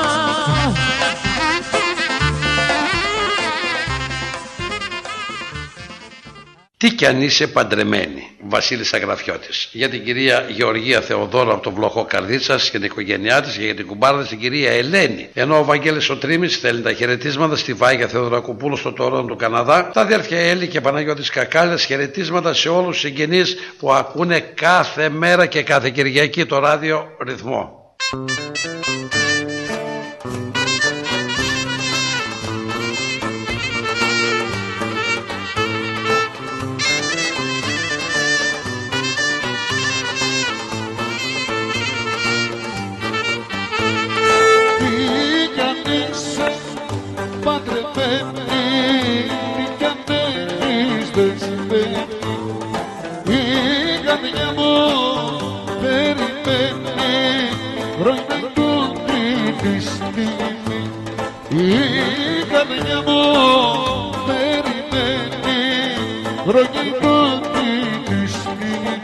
Τι κι αν είσαι παντρεμένη, Βασίλης Αγραφιώτης. Για την κυρία Γεωργία Θεοδόρα από το Βλοχό Καρδίτσας και την οικογένειά της και για την κουμπάρα της την κυρία Ελένη. Ενώ ο Βαγγέλης ο Τρίμης στέλνει τα χαιρετίσματα στη Βάγια Θεοδωρακοπούλου στο Τωρόν του Καναδά. Τα αδέρφια Έλλη και Παναγιώτης Κακάλιας χαιρετίσματα σε όλους τους συγγενείς που ακούνε κάθε μέρα και κάθε Κυριακή το ράδιο ρυθμό. Η καρδιά μου περιμένει προκύπτει τη σκηνή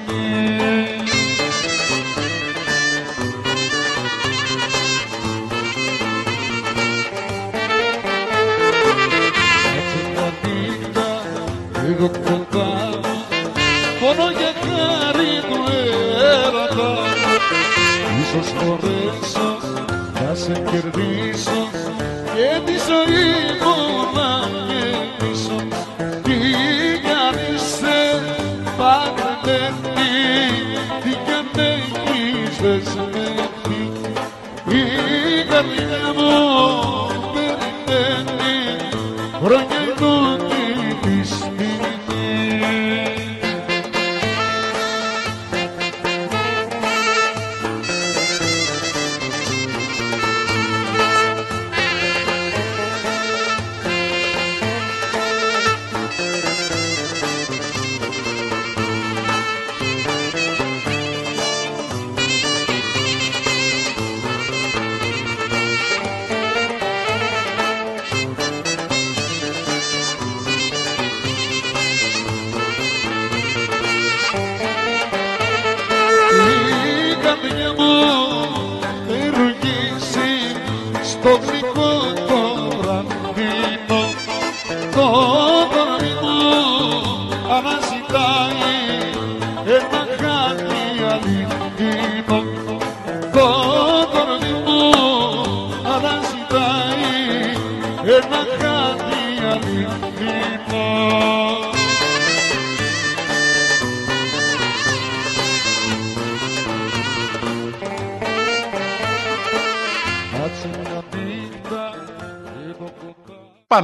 λίγο κοντά μόνο για χάρη του έρωτα. Ίσως μπορέσω να σε κερδίσω και τη ζωή μου να γεμίσω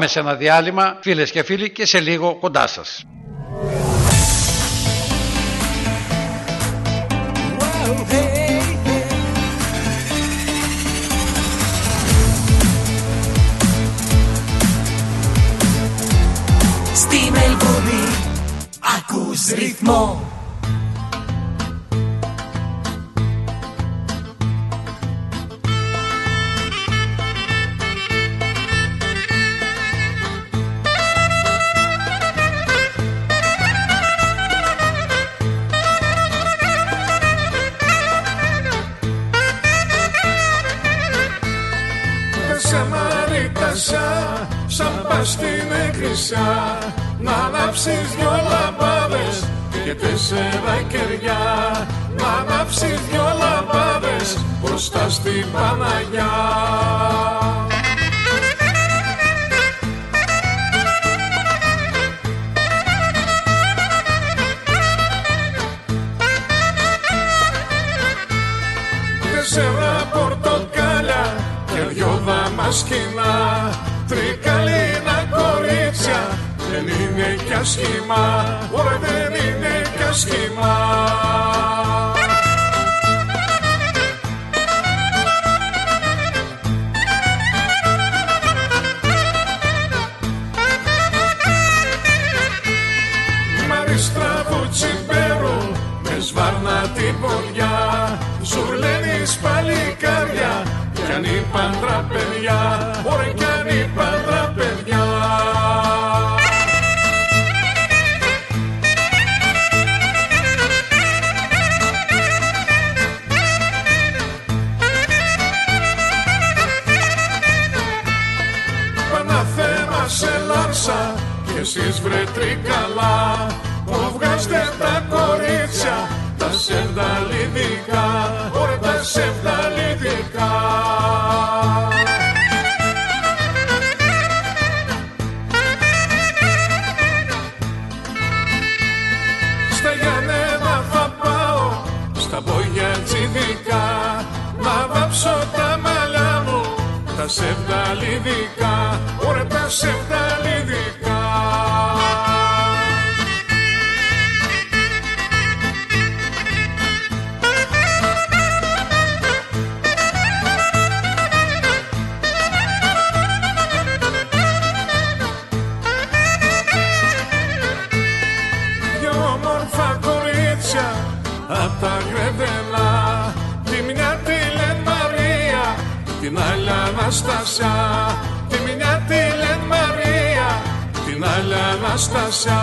σε ένα διάλειμμα, φίλες και φίλοι, και σε λίγο κοντά σας. Ανάψεις δυο λαμπάδες και τέσσερα κεριά. Να ανάψεις δυο λαμπάδες μπροστά στην Παναγιά. Τέσσερα πορτοκάλια και δυο δαμασκηνά Τρικαλίνα κορίτσια δεν είναι κι ασχήμα Ωραία δεν είναι κι ασχήμα Μαρίστρα τσιμπέρου με σβάρνα την ποδιά Ζουρλένεις παλικάρια κι αν είπαν τραπεδιά Ωραία και εσείς βρε τρικαλά που βγάζετε τα κορίτσια τα σεβδαλιδικά, ωραία τα σεβδαλιδικά. Στα Γιάννενα θα πάω, στα μπόγια τσιδικά, να βάψω τα μαλλιά μου, τα σεβδαλιδικά, ωραία τα σεβδαλιδικά. Άλλη Αναστασία. Τη μια τη λένε Μαρία, την άλλη Αναστασιά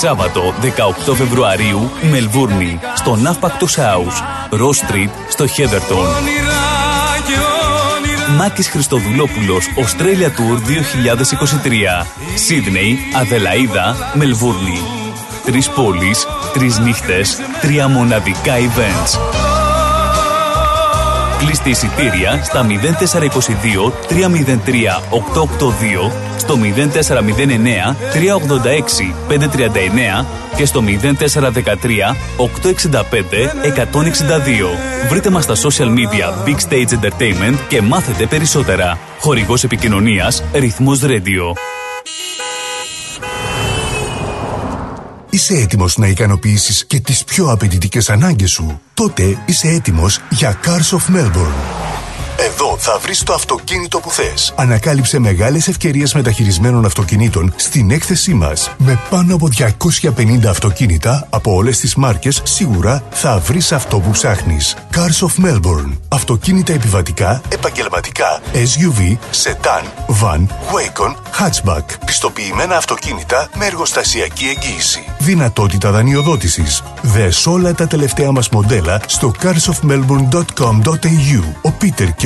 Σάββατο 18 Φεβρουαρίου, Μελβούρνη, στο Ναύπακτος House, Ross Street, στο Χέδερτον. Όνειρα και όνειρα Μάκης Χριστοδουλόπουλος, Australia Tour 2023. Σίδνεϊ, Αδελαίδα, Μελβούρνη. Τρεις πόλεις, τρεις νύχτες, τρία μοναδικά events. Κλείστε εισιτήρια στα 0422 303 882, στο 0409 386 539 και στο 0413 865 162. Βρείτε μας στα social media Big Stage Entertainment και μάθετε περισσότερα. Χορηγός επικοινωνίας Ρυθμός Radio. Είσαι έτοιμος να ικανοποιήσεις και τις πιο απαιτητικές ανάγκες σου; Τότε είσαι έτοιμος για Cars of Melbourne. Εδώ θα βρεις το αυτοκίνητο που θες. Ανακάλυψε μεγάλες ευκαιρίες μεταχειρισμένων αυτοκινήτων στην έκθεσή μας. Με πάνω από 250 αυτοκίνητα από όλες τις μάρκες, σίγουρα θα βρεις αυτό που ψάχνεις. Cars of Melbourne. Αυτοκίνητα επιβατικά, επαγγελματικά, SUV, sedan, van, wagon, hatchback. Πιστοποιημένα αυτοκίνητα με εργοστασιακή εγγύηση. Δυνατότητα δανειοδότησης. Δες όλα τα τελευταία μας μοντέλα στο carsofmelbourne.com.au. Ο Πίτερ και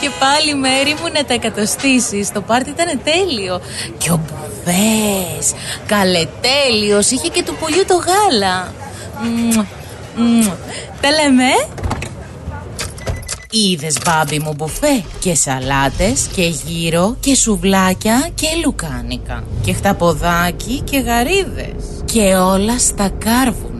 Και πάλι μέρη μου να τα εκατοστήσεις. Το πάρτι ήταν τέλειο. Και ο Μπουβές. Καλετέλειος. Είχε και του πολιού το γάλα. Μμμ, μμμ. Τα λέμε. Ε; Είδες μπάμπι μου μπουφέ; Και σαλάτες και γύρο Και σουβλάκια και λουκάνικα. Και χταποδάκι και γαρίδες. Και όλα στα κάρβουνα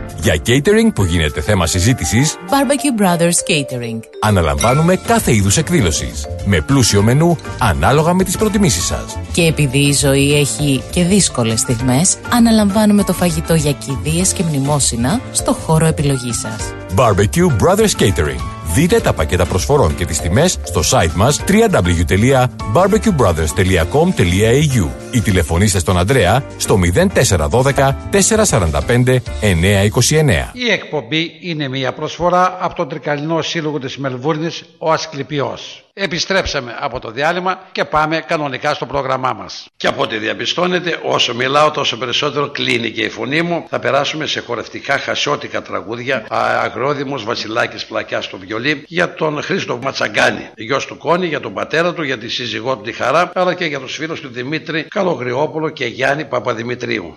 Για catering που γίνεται θέμα συζήτησης, Barbecue Brothers Catering. αναλαμβάνουμε κάθε είδους εκδήλωσης. Με πλούσιο μενού, ανάλογα με τις προτιμήσεις σας. Και επειδή η ζωή έχει και δύσκολες στιγμές, αναλαμβάνουμε το φαγητό για κηδείες και μνημόσυνα στο χώρο επιλογής σας. Barbecue Brothers Catering. Δείτε τα πακέτα προσφορών και τις τιμές στο site μας www.barbecuebrothers.com.au ή τηλεφωνήστε στον Ανδρέα στο 0412 445 929. Η εκπομπή είναι μια προσφορά από τον Τρικαλινό Σύλλογο της Μελβούρνης, ο Ασκληπιός. Επιστρέψαμε από το διάλειμμα και πάμε κανονικά στο πρόγραμμά μας. Και από ό,τι διαπιστώνετε, όσο μιλάω τόσο περισσότερο κλείνει και η φωνή μου. Θα περάσουμε σε χορευτικά χασιώτικα τραγούδια. Α, Αγρόδημος Βασιλάκης Πλακιάς στο βιολί για τον Χρήστο Ματσαγκάνη, γιος του Κόνη, για τον πατέρα του, για τη σύζυγό του τη Χαρά, αλλά και για τους φίλους του Δημήτρη Καλογριόπουλο και Γιάννη Παπαδημητρίου.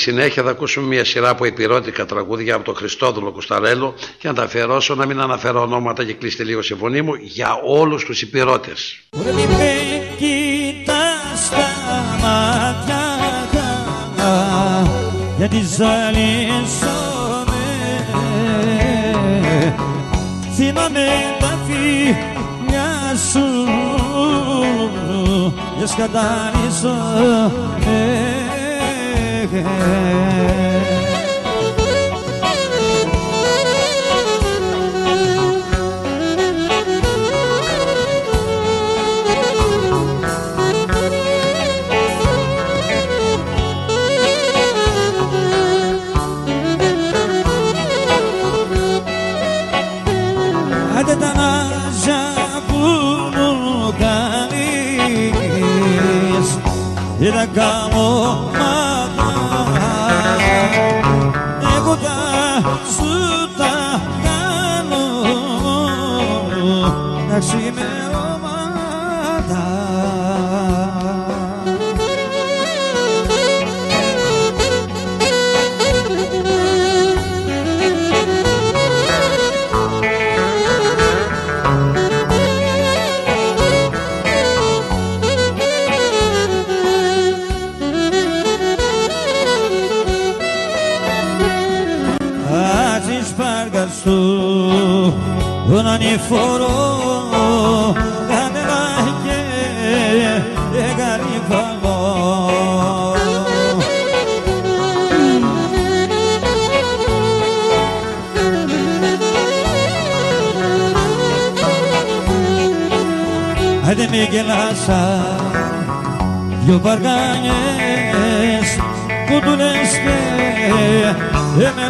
συνέχεια θα ακούσουμε μια σειρά από υπηρώτικα τραγούδια από τον Χριστόδουλο Κουσταρέλο και να τα αφιερώσω να μην αναφέρω ονόματα και κλείστε λίγο η φωνή μου για όλους τους επιρώτες. γιατί θυμάμαι τα φιλιά σου ήταν καμό φορώ κανελάκια γαριφαλό Άντε μη γελάσα δυο παρκάνιες που του λες και με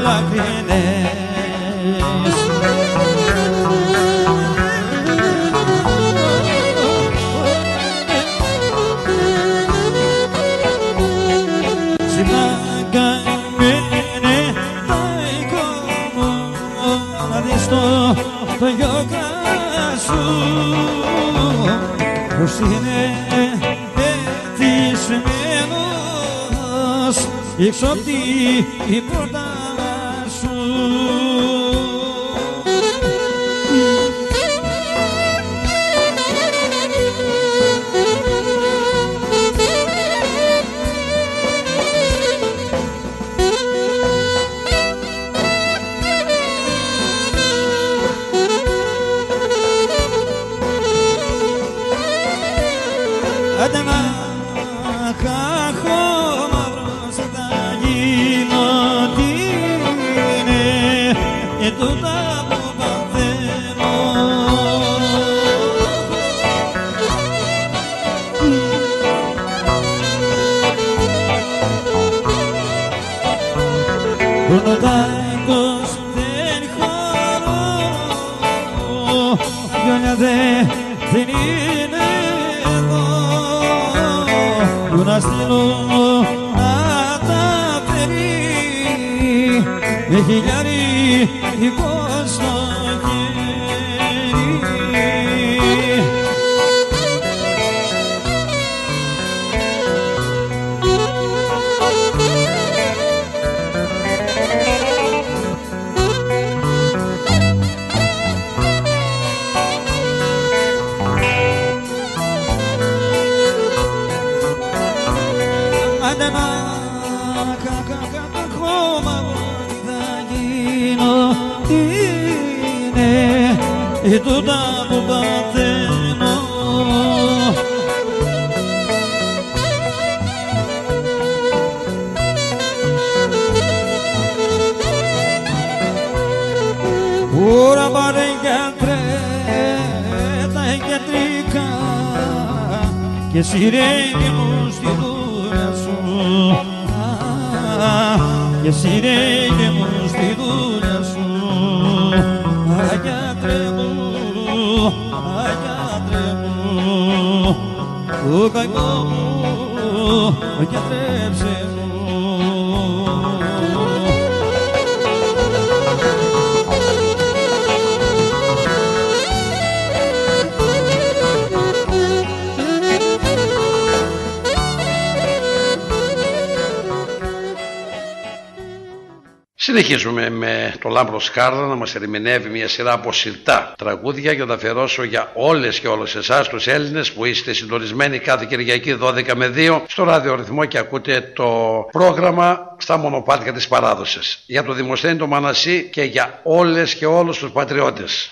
είναι πεπισμένος έξω απ' την Να μας ερμηνεύει μια σειρά από συρτά τραγούδια για να αφιερώσω για όλες και όλους εσάς τους Έλληνες που είστε συντονισμένοι κάθε Κυριακή 12 με 2 στο ραδιορυθμό και ακούτε το πρόγραμμα στα μονοπάτια της παράδοσης, Για το Δημοσθένη το Μανασί και για όλες και όλους τους πατριώτες.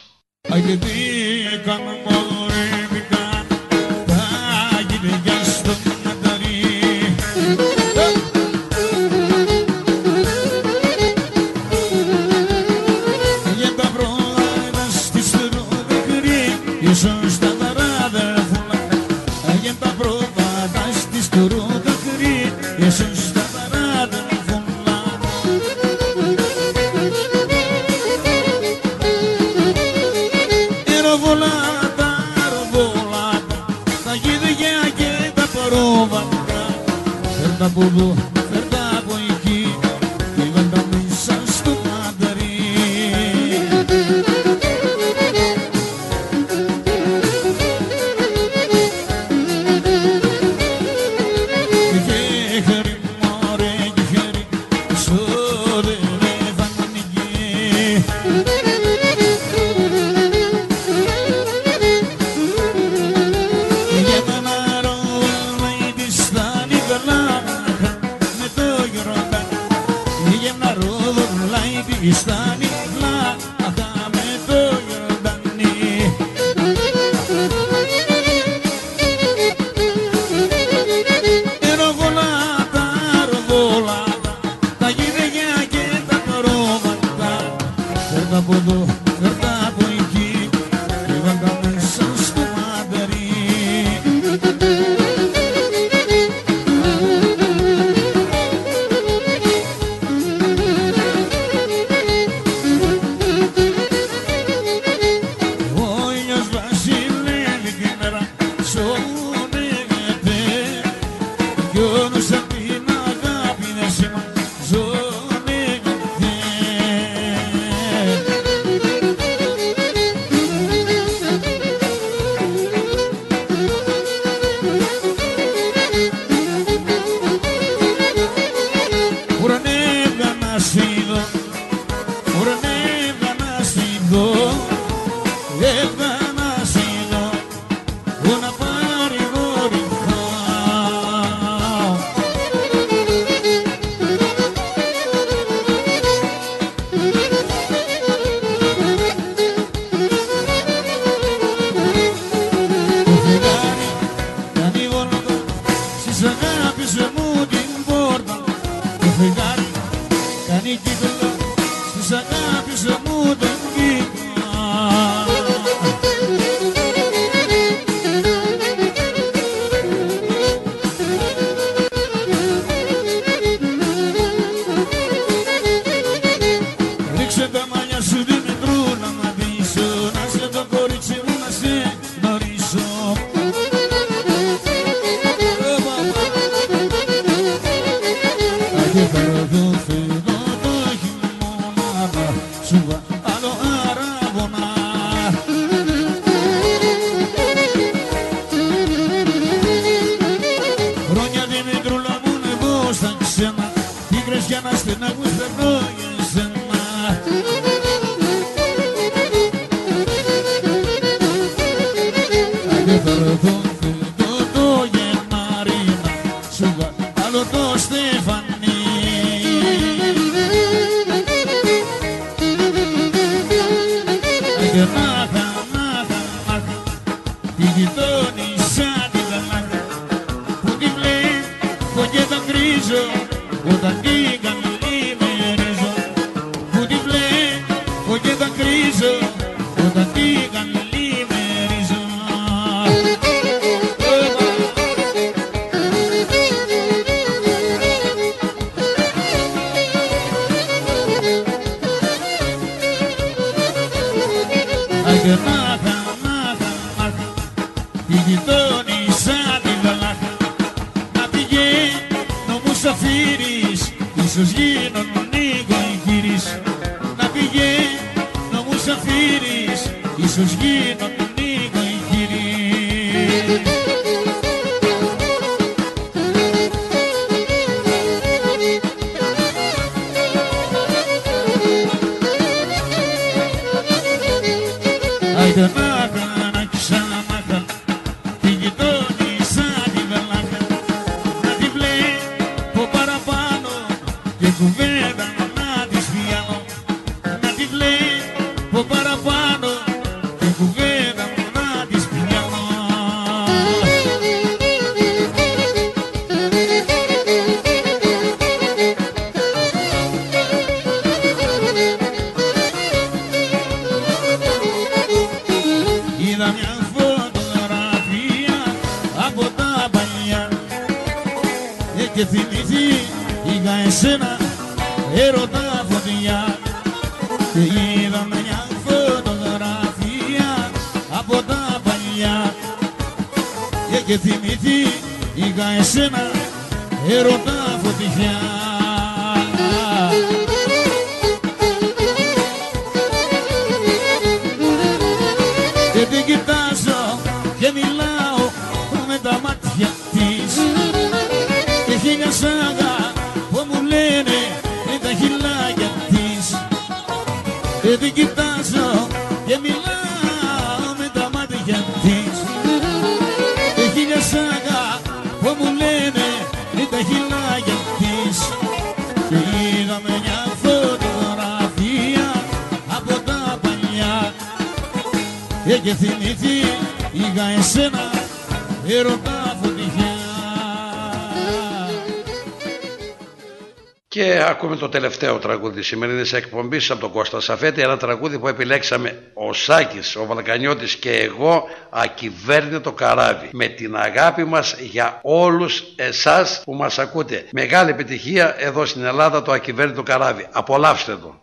τελευταίο τραγούδι σημερινής εκπομπής από τον Κώστα Σαφέτη. Ένα τραγούδι που επιλέξαμε ο Σάκης, ο Βαλκανιώτης και εγώ, ακυβέρνητο καράβι. Με την αγάπη μας για όλους εσάς που μας ακούτε. Μεγάλη επιτυχία εδώ στην Ελλάδα το ακυβέρνητο καράβι. Απολαύστε το.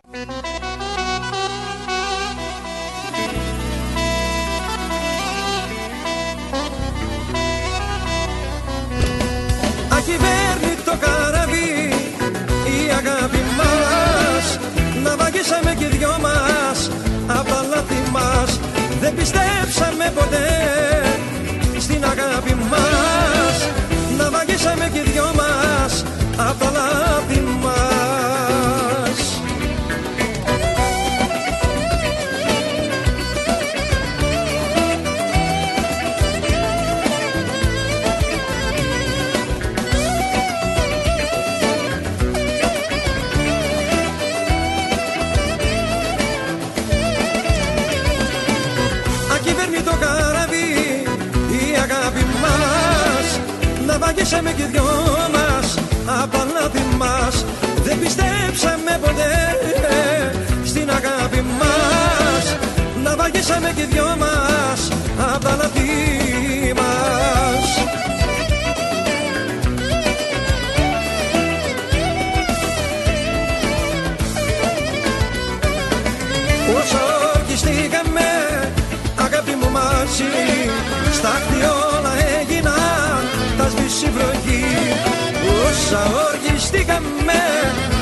Όσα οργιστήκαμε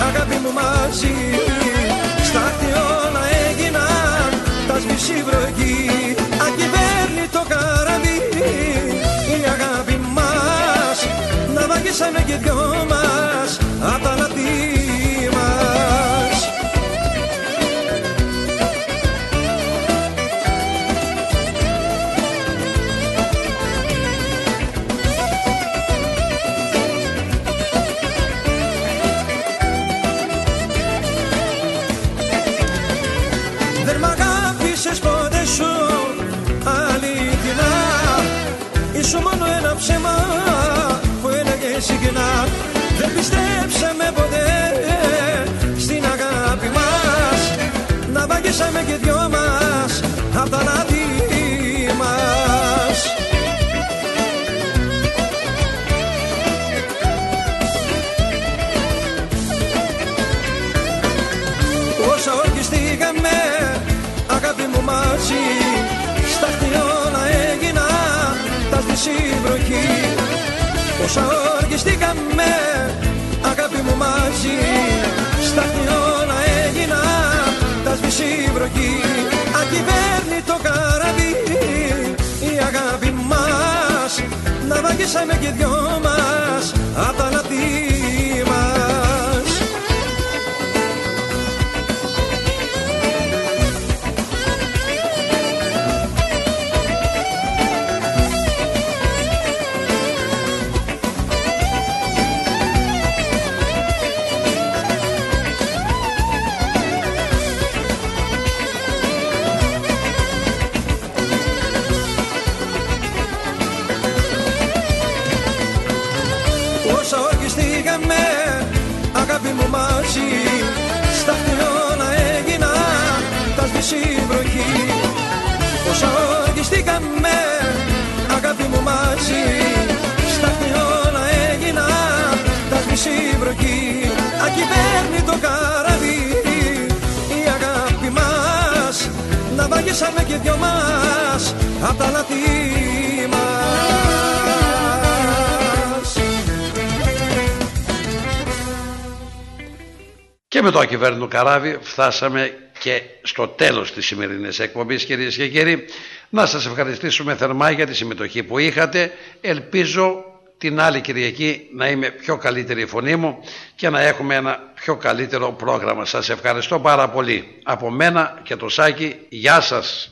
αγάπη μου μαζί. Στα χτιόνα έγιναν τα σβήσει βροχή. Ακυβέρνητο καραβί η αγάπη μας. Να βαγίσαμε και δυο μας Να βαγίσαμε και δυο μας απ' τα λάθη μας. Όσα ορκιστήκαμε αγάπη μου μαζί Στα χτιόνα έγινα τα σβήσει βροχή Όσα ορκιστήκαμε αγάπη μου μαζί Στα χτιόνα έγινα τα σβήσει βροχή Ακυβέρνητο καραβί η αγάπη μας Να βαγίσαμε και δυο μας απ' τα μου μαζί Στα χτιόνα έγινα. Τα σβήσει βροχή Ακυβέρνητο καραβί. Η αγάπη μας Να βαγίσαμε και δυο μας απ' τα λαθή μας. Και με το ακυβέρνητο καράβι φτάσαμε και στο τέλος της σημερινής εκπομπής κυρίες και κύριοι. Να σας ευχαριστήσουμε θερμά για τη συμμετοχή που είχατε. Ελπίζω την άλλη Κυριακή να είμαι πιο καλύτερη η φωνή μου και να έχουμε ένα πιο καλύτερο πρόγραμμα. Σας ευχαριστώ πάρα πολύ. Από μένα και το Σάκη, γεια σας.